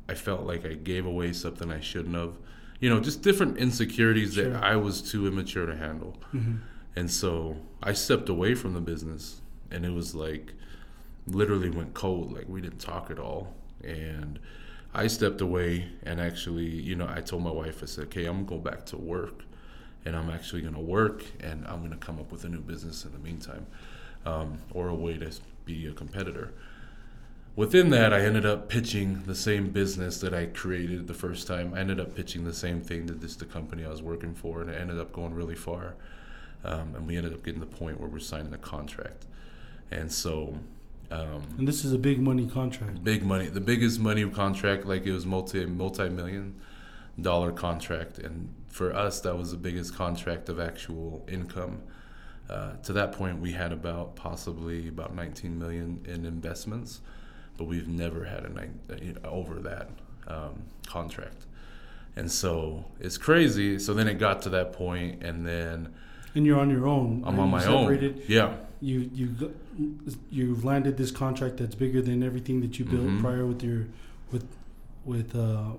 I felt like I gave away something I shouldn't have. You know, just different insecurities Sure. that I was too immature to handle. Mm-hmm. And so I stepped away from the business and it was like literally went cold. Like we didn't talk at all. And I stepped away and actually, you know, I told my wife, I said, okay, I'm going to go back to work and I'm actually going to work and I'm going to come up with a new business in the meantime um, or a way to be a competitor. Within that, I ended up pitching the same business that I created the first time. I ended up pitching the same thing to this the company I was working for, and it ended up going really far um, and we ended up getting to the point where we're signing a contract. And so, um, And this is a big money contract. big money, the biggest money contract, like it was multi multi million dollar contract, and for us, that was the biggest contract of actual income. Uh, to that point, we had about possibly about 19 million in investments, but we've never had a nine, uh, over that um, contract. And so it's crazy. So then it got to that point, and then And you're on your own. I'm right? on my separated. own. Yeah, You you you've landed this contract that's bigger than everything that you built Mhm. prior with your with with uh,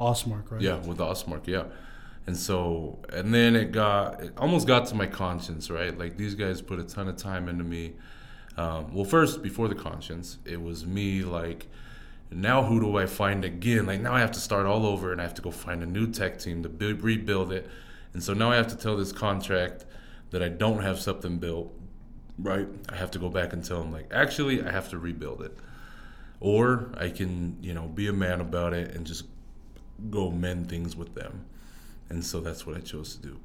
Osmark, right? yeah, with Osmark, yeah. And so, and then it got, it almost got to my conscience, right? Like these guys put a ton of time into me. Um, well, first, before the conscience, it was me like, now who do I find again? Like now I have to start all over and I have to go find a new tech team to build, rebuild it. And so now I have to tell this contract that I don't have something built, right? I have to go back and tell them like, actually, I have to rebuild it. Or I can, you know, be a man about it and just go mend things with them. And so that's what I chose to do.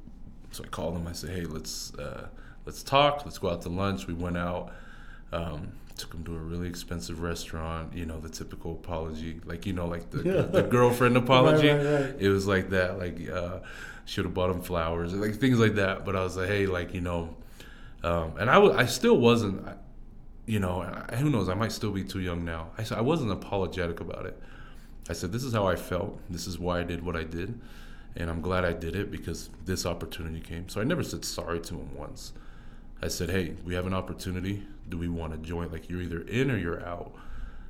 So I called them. I said, "Hey, let's uh, let's talk. Let's go out to lunch." We went out. Um, took him to a really expensive restaurant. You know, the typical apology, like you know, like the, Yeah. the girlfriend apology. Right, right, right. It was like that. Like uh, should have bought him flowers, like things like that. But I was like, "Hey, like you know," um, and I wa- I still wasn't. I- You know, I- who knows? I might still be too young now. I, said I wasn't apologetic about it. I said, This is how I felt. This is why I did what I did. And I'm glad I did it because this opportunity came. So I never said sorry to him once. I said, Hey, we have an opportunity. Do we want to join? Like, you're either in or you're out.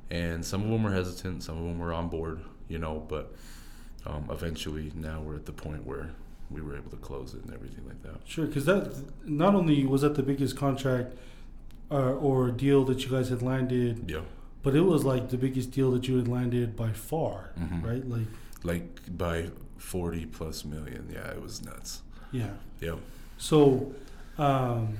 And some of them were hesitant, some of them were on board, you know, but um, eventually now we're at the point where we were able to close it and everything like that. Sure, because that not only was that the biggest contract uh, or deal that you guys had landed, Yeah. but it was like the biggest deal that you had landed by far, Mhm. right? Like, Like by 40 plus million. Yeah, it was nuts. yeah. Yeah. So, um,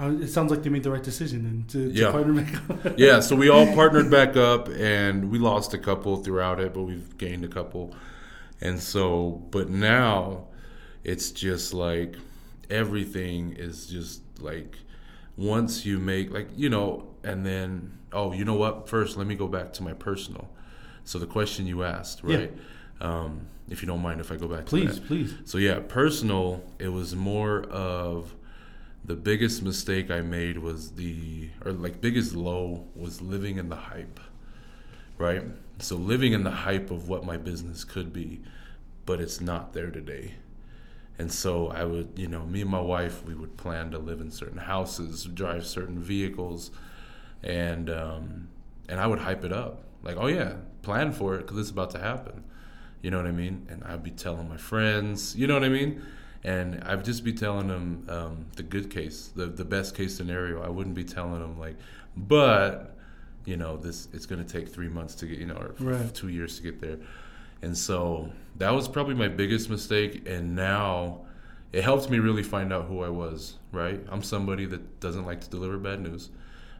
uh, it sounds like they made the right decision and to, to Yeah. partner back up. yeah, so we all partnered back up and we lost a couple throughout it, but we've gained a couple. And so, but now it's just like everything is just like once you make, like, you know, and then, oh, you know what? First, let me go back to my personal. So the question you asked, Yeah. right? Um, if you don't mind if I go back to please, please. So yeah, personal. It was more of the biggest mistake I made was the or like biggest low was living in the hype, right? So living in the hype of what my business could be, but it's not there today. And so I would, you know, me and my wife, we would plan to live in certain houses, drive certain vehicles, and um, and I would hype it up, like, oh yeah, plan for it because it's about to happen. You know what I mean? And I'd be telling my friends, you know what I mean? And I'd just be telling them um, the good case, the the best case scenario. I wouldn't be telling them like, but you know, this it's going to take three months to get, you know, or Right. two years to get there. And so that was probably my biggest mistake. And now it helped me really find out who I was. Right? I'm somebody that doesn't like to deliver bad news.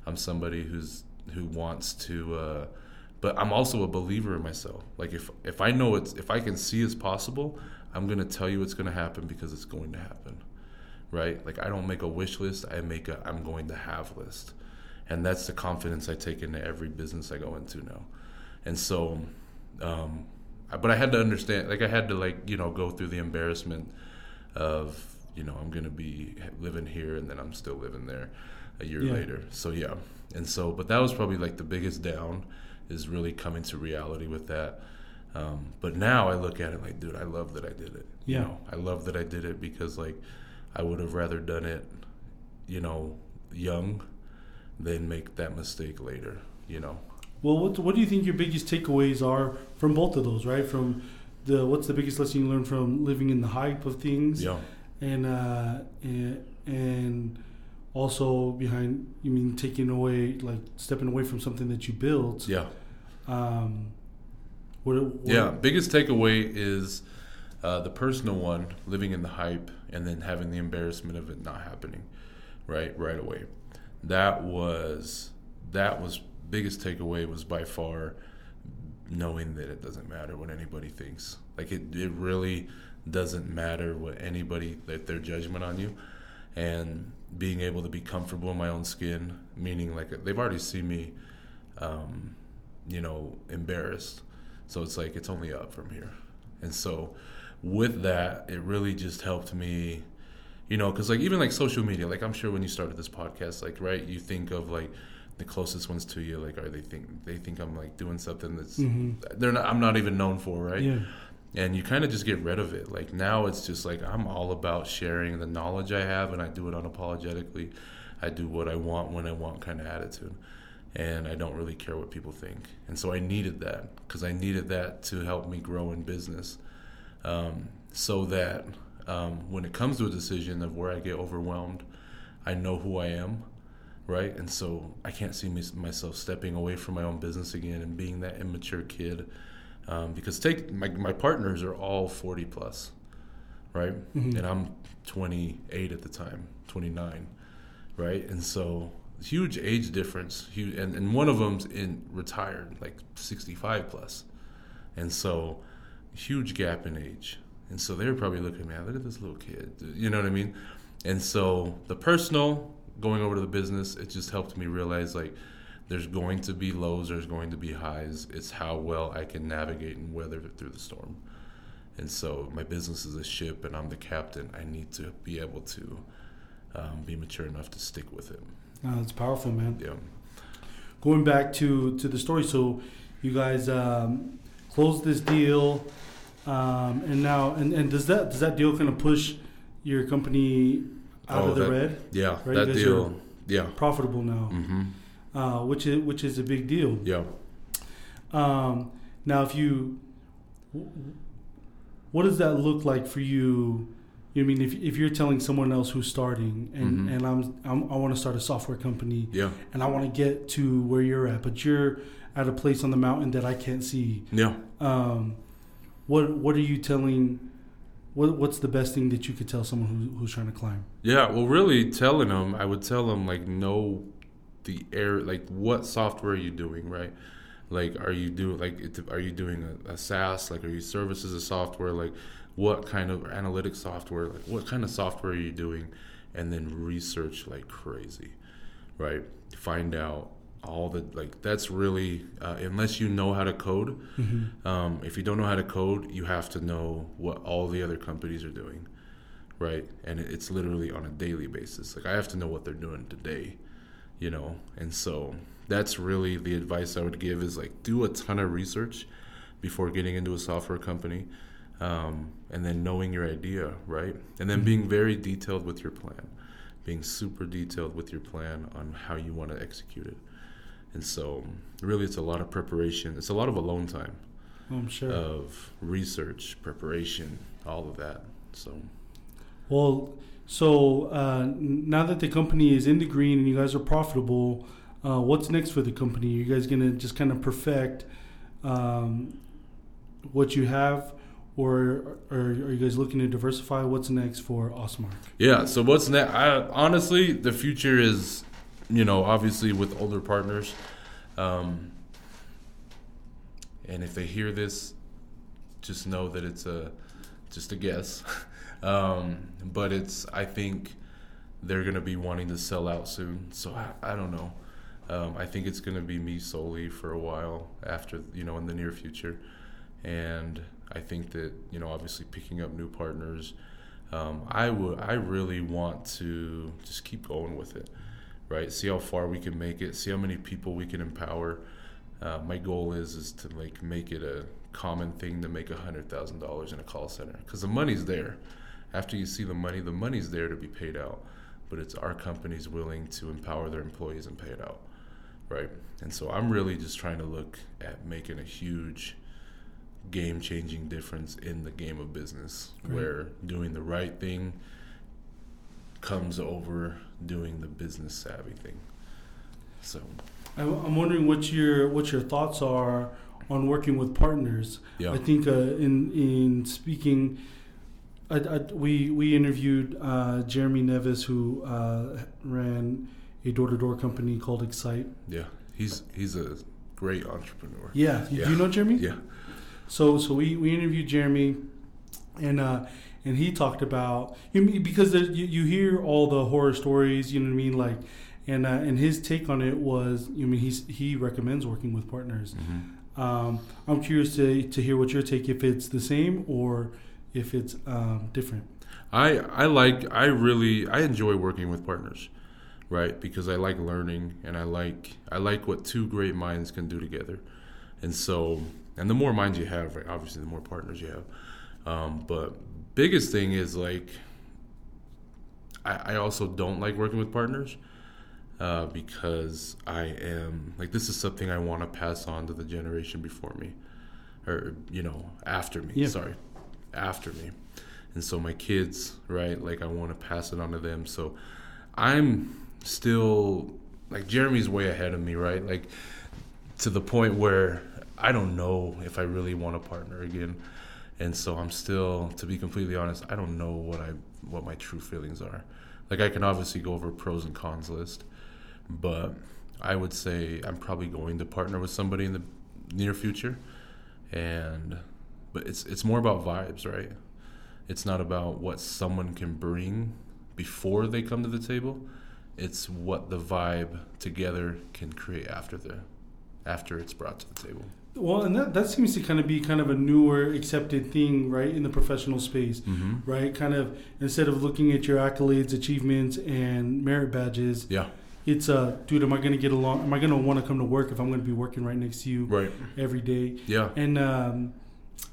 I'm somebody who's who wants to. Uh, but I'm also a believer in myself. Like if if I know it's if I can see it's possible, I'm gonna tell you it's gonna happen because it's going to happen, right? Like I don't make a wish list, I make a I'm going to have list. And that's the confidence I take into every business I go into now. And so um, but I had to understand like I had to like, you know, go through the embarrassment of, you know, I'm going to be living here and then I'm still living there a year yeah. later. So yeah. And so but that was probably like the biggest down is really coming to reality with that. Um, but now I look at it like, dude, I love that I did it. Yeah. You know, I love that I did it because like I would have rather done it, you know, young than make that mistake later, you know. Well, what, what do you think your biggest takeaways are from both of those, right? From the what's the biggest lesson you learned from living in the hype of things? Yeah. And uh and, and also behind you mean taking away like stepping away from something that you built. Yeah. Um what, what yeah, biggest takeaway is uh, the personal one, living in the hype, and then having the embarrassment of it not happening, right, right away. That was that was biggest takeaway was by far knowing that it doesn't matter what anybody thinks. Like it, it really doesn't matter what anybody that their judgment on you, and being able to be comfortable in my own skin, meaning like they've already seen me, um, you know, embarrassed. So it's like it's only up from here, and so with that, it really just helped me, you know, because like even like social media, like I'm sure when you started this podcast, like right, you think of like the closest ones to you, like are they think they think I'm like doing something that's mm-hmm. they're not I'm not even known for, right? Yeah. And you kind of just get rid of it. Like now, it's just like I'm all about sharing the knowledge I have, and I do it unapologetically. I do what I want when I want, kind of attitude and I don't really care what people think. And so I needed that because I needed that to help me grow in business um, so that um, when it comes to a decision of where I get overwhelmed, I know who I am, right? And so I can't see me, myself stepping away from my own business again and being that immature kid. Um, because take my, my partners are all 40 plus, right? Mm-hmm. And I'm 28 at the time, 29, right? And so huge age difference, huge, and, and one of them's in retired, like 65 plus. And so huge gap in age. And so they were probably looking, man, look at this little kid. You know what I mean? And so the personal, going over to the business, it just helped me realize like there's going to be lows, there's going to be highs. It's how well I can navigate and weather through the storm. And so my business is a ship and I'm the captain. I need to be able to um, be mature enough to stick with it. Oh, that's powerful, man. Yeah. Going back to, to the story, so you guys um, closed this deal, um, and now and, and does that does that deal kind of push your company out oh, of the that, red? Yeah, right? that deal. Yeah, profitable now, mm-hmm. uh, which is which is a big deal. Yeah. Um, now, if you, what does that look like for you? You know I mean if, if you're telling someone else who's starting and, mm-hmm. and I'm, I'm i want to start a software company yeah and I want to get to where you're at but you're at a place on the mountain that I can't see. Yeah. Um, what What are you telling? What What's the best thing that you could tell someone who, who's trying to climb? Yeah. Well, really, telling them, I would tell them like, know the air, like what software are you doing, right? Like, are you doing like, are you doing a, a SaaS? Like, are you services a software? Like, what kind of analytic software? Like, what kind of software are you doing? And then research like crazy, right? Find out all the like that's really uh, unless you know how to code mm-hmm. um, if you don't know how to code you have to know what all the other companies are doing right and it's literally on a daily basis like i have to know what they're doing today you know and so that's really the advice i would give is like do a ton of research before getting into a software company um, and then knowing your idea right and then mm-hmm. being very detailed with your plan being super detailed with your plan on how you want to execute it and so, really, it's a lot of preparation. It's a lot of alone time. Oh, I'm sure. Of research, preparation, all of that. So. Well, so uh, now that the company is in the green and you guys are profitable, uh, what's next for the company? Are you guys gonna just kind of perfect um, what you have, or, are you guys looking to diversify? What's next for Osmark? Yeah. So what's next? honestly, the future is you know, obviously with older partners. Um, and if they hear this, just know that it's a just a guess. Um, but it's I think they're gonna be wanting to sell out soon. So I, I don't know. Um, I think it's gonna be me solely for a while after you know in the near future, and I think that you know obviously picking up new partners. Um, I would I really want to just keep going with it, right? See how far we can make it. See how many people we can empower. Uh, my goal is is to like make it a common thing to make a hundred thousand dollars in a call center because the money's there. After you see the money, the money's there to be paid out, but it's our companies willing to empower their employees and pay it out, right? And so I'm really just trying to look at making a huge game changing difference in the game of business Great. where doing the right thing comes over doing the business savvy thing. So I- I'm wondering what your what your thoughts are on working with partners. yeah. I think uh, in in speaking, I, I, we we interviewed uh, Jeremy Nevis, who uh, ran a door to door company called Excite. Yeah. He's he's a great entrepreneur. Yeah, Yeah. do you know Jeremy? Yeah. So so we, we interviewed Jeremy, and uh, and he talked about you mean- because there, you you hear all the horror stories, you know what I mean, like, and uh, and his take on it was, you mean he's he recommends working with partners. hmm Um, I'm curious to to hear what your take if it's the same or if it's um, different. I I like I really I enjoy working with partners, right? Because I like learning and I like I like what two great minds can do together, and so and the more minds you have, right, obviously the more partners you have. Um, but biggest thing is like I, I also don't like working with partners uh, because I am like this is something I want to pass on to the generation before me, or you know after me. Yeah. Sorry, after me and so my kids right like i want to pass it on to them so i'm still like jeremy's way ahead of me right like to the point where i don't know if i really want a partner again and so i'm still to be completely honest i don't know what i what my true feelings are like i can obviously go over pros and cons list but i would say i'm probably going to partner with somebody in the near future and but it's it's more about vibes right it's not about what someone can bring before they come to the table. It's what the vibe together can create after the after it's brought to the table. Well, and that, that seems to kind of be kind of a newer accepted thing, right, in the professional space, Mm-hmm. right? Kind of instead of looking at your accolades, achievements, and merit badges, Yeah. it's uh, dude, am I going to get along? Am I going to want to come to work if I'm going to be working right next to you Right. every day? Yeah. And um,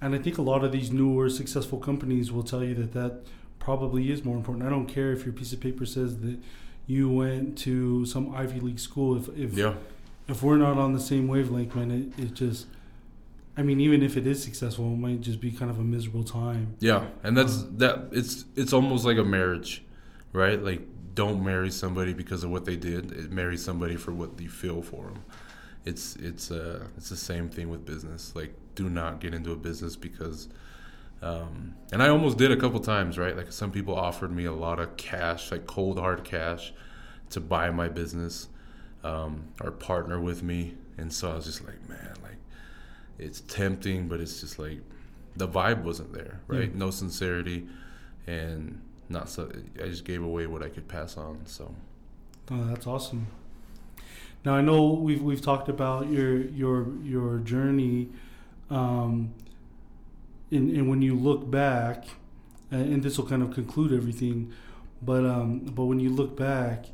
and I think a lot of these newer successful companies will tell you that that probably is more important. I don't care if your piece of paper says that you went to some Ivy League school. If if Yeah. If we're not on the same wavelength, man, it, it just. I mean, even if it is successful, it might just be kind of a miserable time. Yeah. And that's that it's it's almost like a marriage, right? Like don't marry somebody because of what they did. It- Marry somebody for what you feel for them. It's it's uh it's the same thing with business. Like do not get into a business because um, and I almost did a couple times, right? Like some people offered me a lot of cash, like cold hard cash, to buy my business um, or partner with me. And so I was just like, man, like it's tempting, but it's just like the vibe wasn't there, right? Yeah. No sincerity, and not so. I just gave away what I could pass on. So Oh, that's awesome. Now I know we've we've talked about your your your journey, um, and and when you look back, and, and this will kind of conclude everything, but um, but when you look back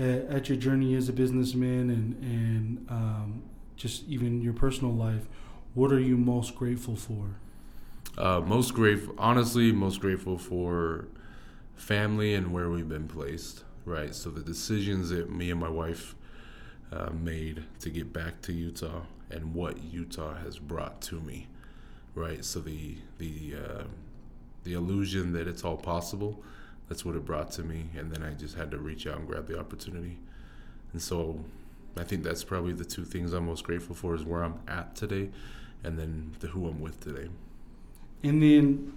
at, at your journey as a businessman and and um, just even your personal life, what are you most grateful for? uh, most grateful, honestly, most grateful for family and where we've been placed, right? So the decisions that me and my wife uh, made to get back to Utah and what Utah has brought to me, right? So the the uh, the illusion that it's all possible, that's what it brought to me, and then I just had to reach out and grab the opportunity, and so I think that's probably the two things I'm most grateful for is where I'm at today, and then the who I'm with today. And then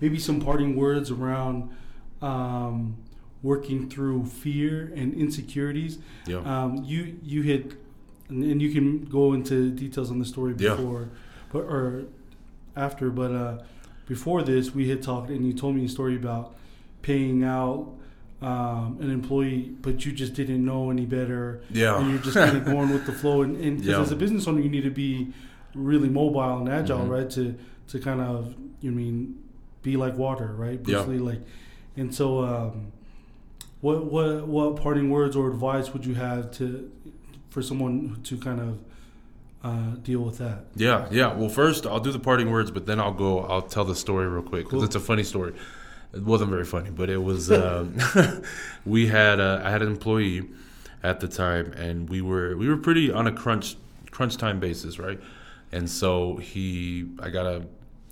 maybe some parting words around um, working through fear and insecurities. Yeah. Um, you you hit, and, you can go into details on the story Yeah. before, but or after. But uh, before this, we had talked, and you told me a story about paying out um, an employee, but you just didn't know any better. Yeah. And you're just kind of going with the flow. And, and 'cause Yeah. as a business owner, you need to be really mobile and agile, Mhm. right? To to kind of, you mean, be like water, right? Basically, Yeah. Like, and so, um, what what what parting words or advice would you have to for someone to kind of uh, deal with that? Yeah, yeah. Well, first I'll do the parting words, but then I'll go. I'll tell the story real quick because Cool. it's a funny story. It wasn't very funny, but it was. Um, we had uh, I had an employee at the time, and we were we were pretty on a crunch crunch time basis, right? And so he, I got a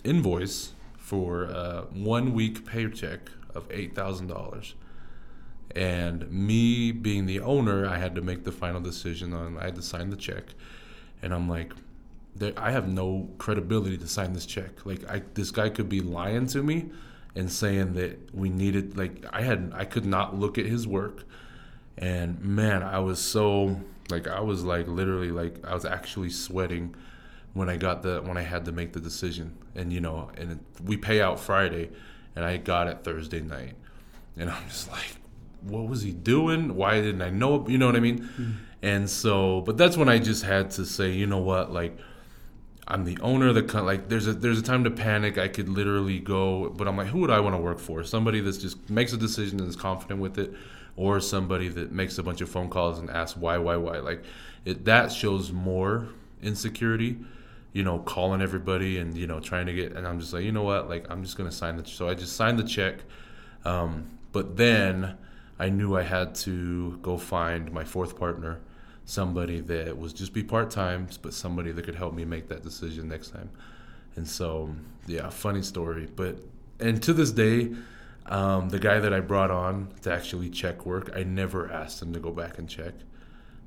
invoice for a one week paycheck of eight thousand dollars. And me being the owner, I had to make the final decision on. I had to sign the check, and I'm like, I have no credibility to sign this check. Like, I, this guy could be lying to me and saying that we needed. Like, I had, I could not look at his work, and man, I was so like, I was like literally like, I was actually sweating when I got the when I had to make the decision. And you know, and it, we pay out Friday, and I got it Thursday night, and I'm just like, what was he doing? Why didn't I know? You know what I mean? Mm-hmm. And so, but that's when I just had to say, you know what, like. I'm the owner of the co- like. There's a there's a time to panic. I could literally go, but I'm like, who would I want to work for? Somebody that's just makes a decision and is confident with it, or somebody that makes a bunch of phone calls and asks why, why, why. Like, it that shows more insecurity. You know, calling everybody and you know trying to get. And I'm just like, you know what? Like, I'm just gonna sign the. So I just signed the check, um, but then I knew I had to go find my fourth partner somebody that was just be part time, but somebody that could help me make that decision next time. And so, yeah, funny story. But and to this day, um, the guy that I brought on to actually check work, I never asked him to go back and check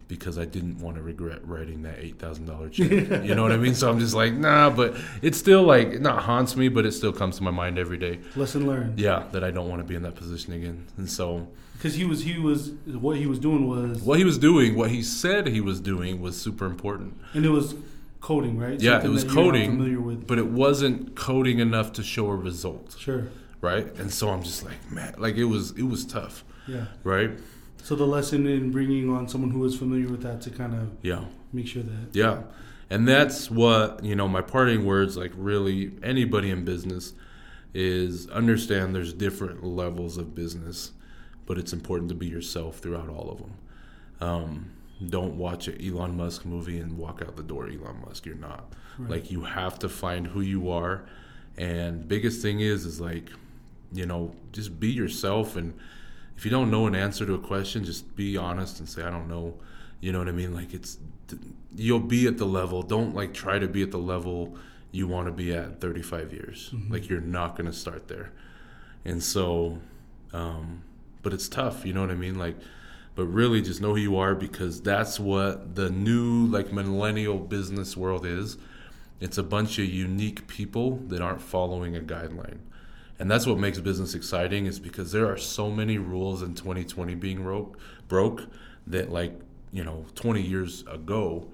because I didn't want to regret writing that eight thousand dollar check. you know what I mean? So I'm just like, nah. But it still like it not haunts me, but it still comes to my mind every day. Lesson learned. Yeah, that I don't want to be in that position again. And so Because he was he was what he was doing was what he was doing, what he said he was doing, was super important. and it was coding, right? Yeah, Something it was that you're not coding, Familiar with? but it wasn't coding enough to show a result, Sure. right? And so I'm just like, man, like it was it was tough, Yeah. right? So the lesson in bringing on someone who is familiar with that to kind of Yeah, make sure that yeah, and that's what you know. My parting words, like really anybody in business, is understand there's different levels of business, but it's important to be yourself throughout all of them. Um, don't watch an Elon Musk movie and walk out the door Elon Musk. You're not. Right. Like you have to find who you are, and biggest thing is is like, you know, just be yourself. And if you don't know an answer to a question, just be honest and say I don't know. You know what I mean? Like it's you'll be at the level. Don't like try to be at the level you want to be at 35 years. Like you're not going to start there. And so, um, but it's tough. You know what I mean? Like but really just know who you are because that's what the new like millennial business world is it's a bunch of unique people that aren't following a guideline and that's what makes business exciting is because there are so many rules in 2020 being broke broke that like you know 20 years ago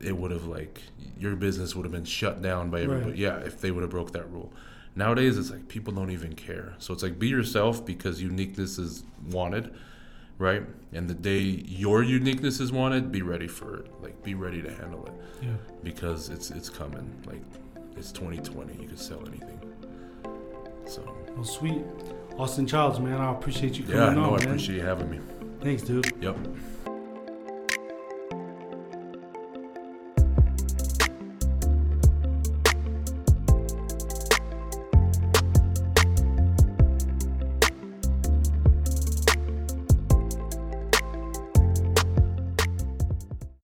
it would have like your business would have been shut down by everybody Right. yeah if they would have broke that rule nowadays it's like people don't even care so it's like be yourself because uniqueness is wanted right? And the day your uniqueness is wanted, be ready for it. Like be ready to handle it yeah. because it's it's coming. Like it's 2020. You could sell anything. So Well, sweet. Austin Childs, man, I appreciate you coming yeah, on, no, I man. appreciate you having me. Thanks, dude. Yep.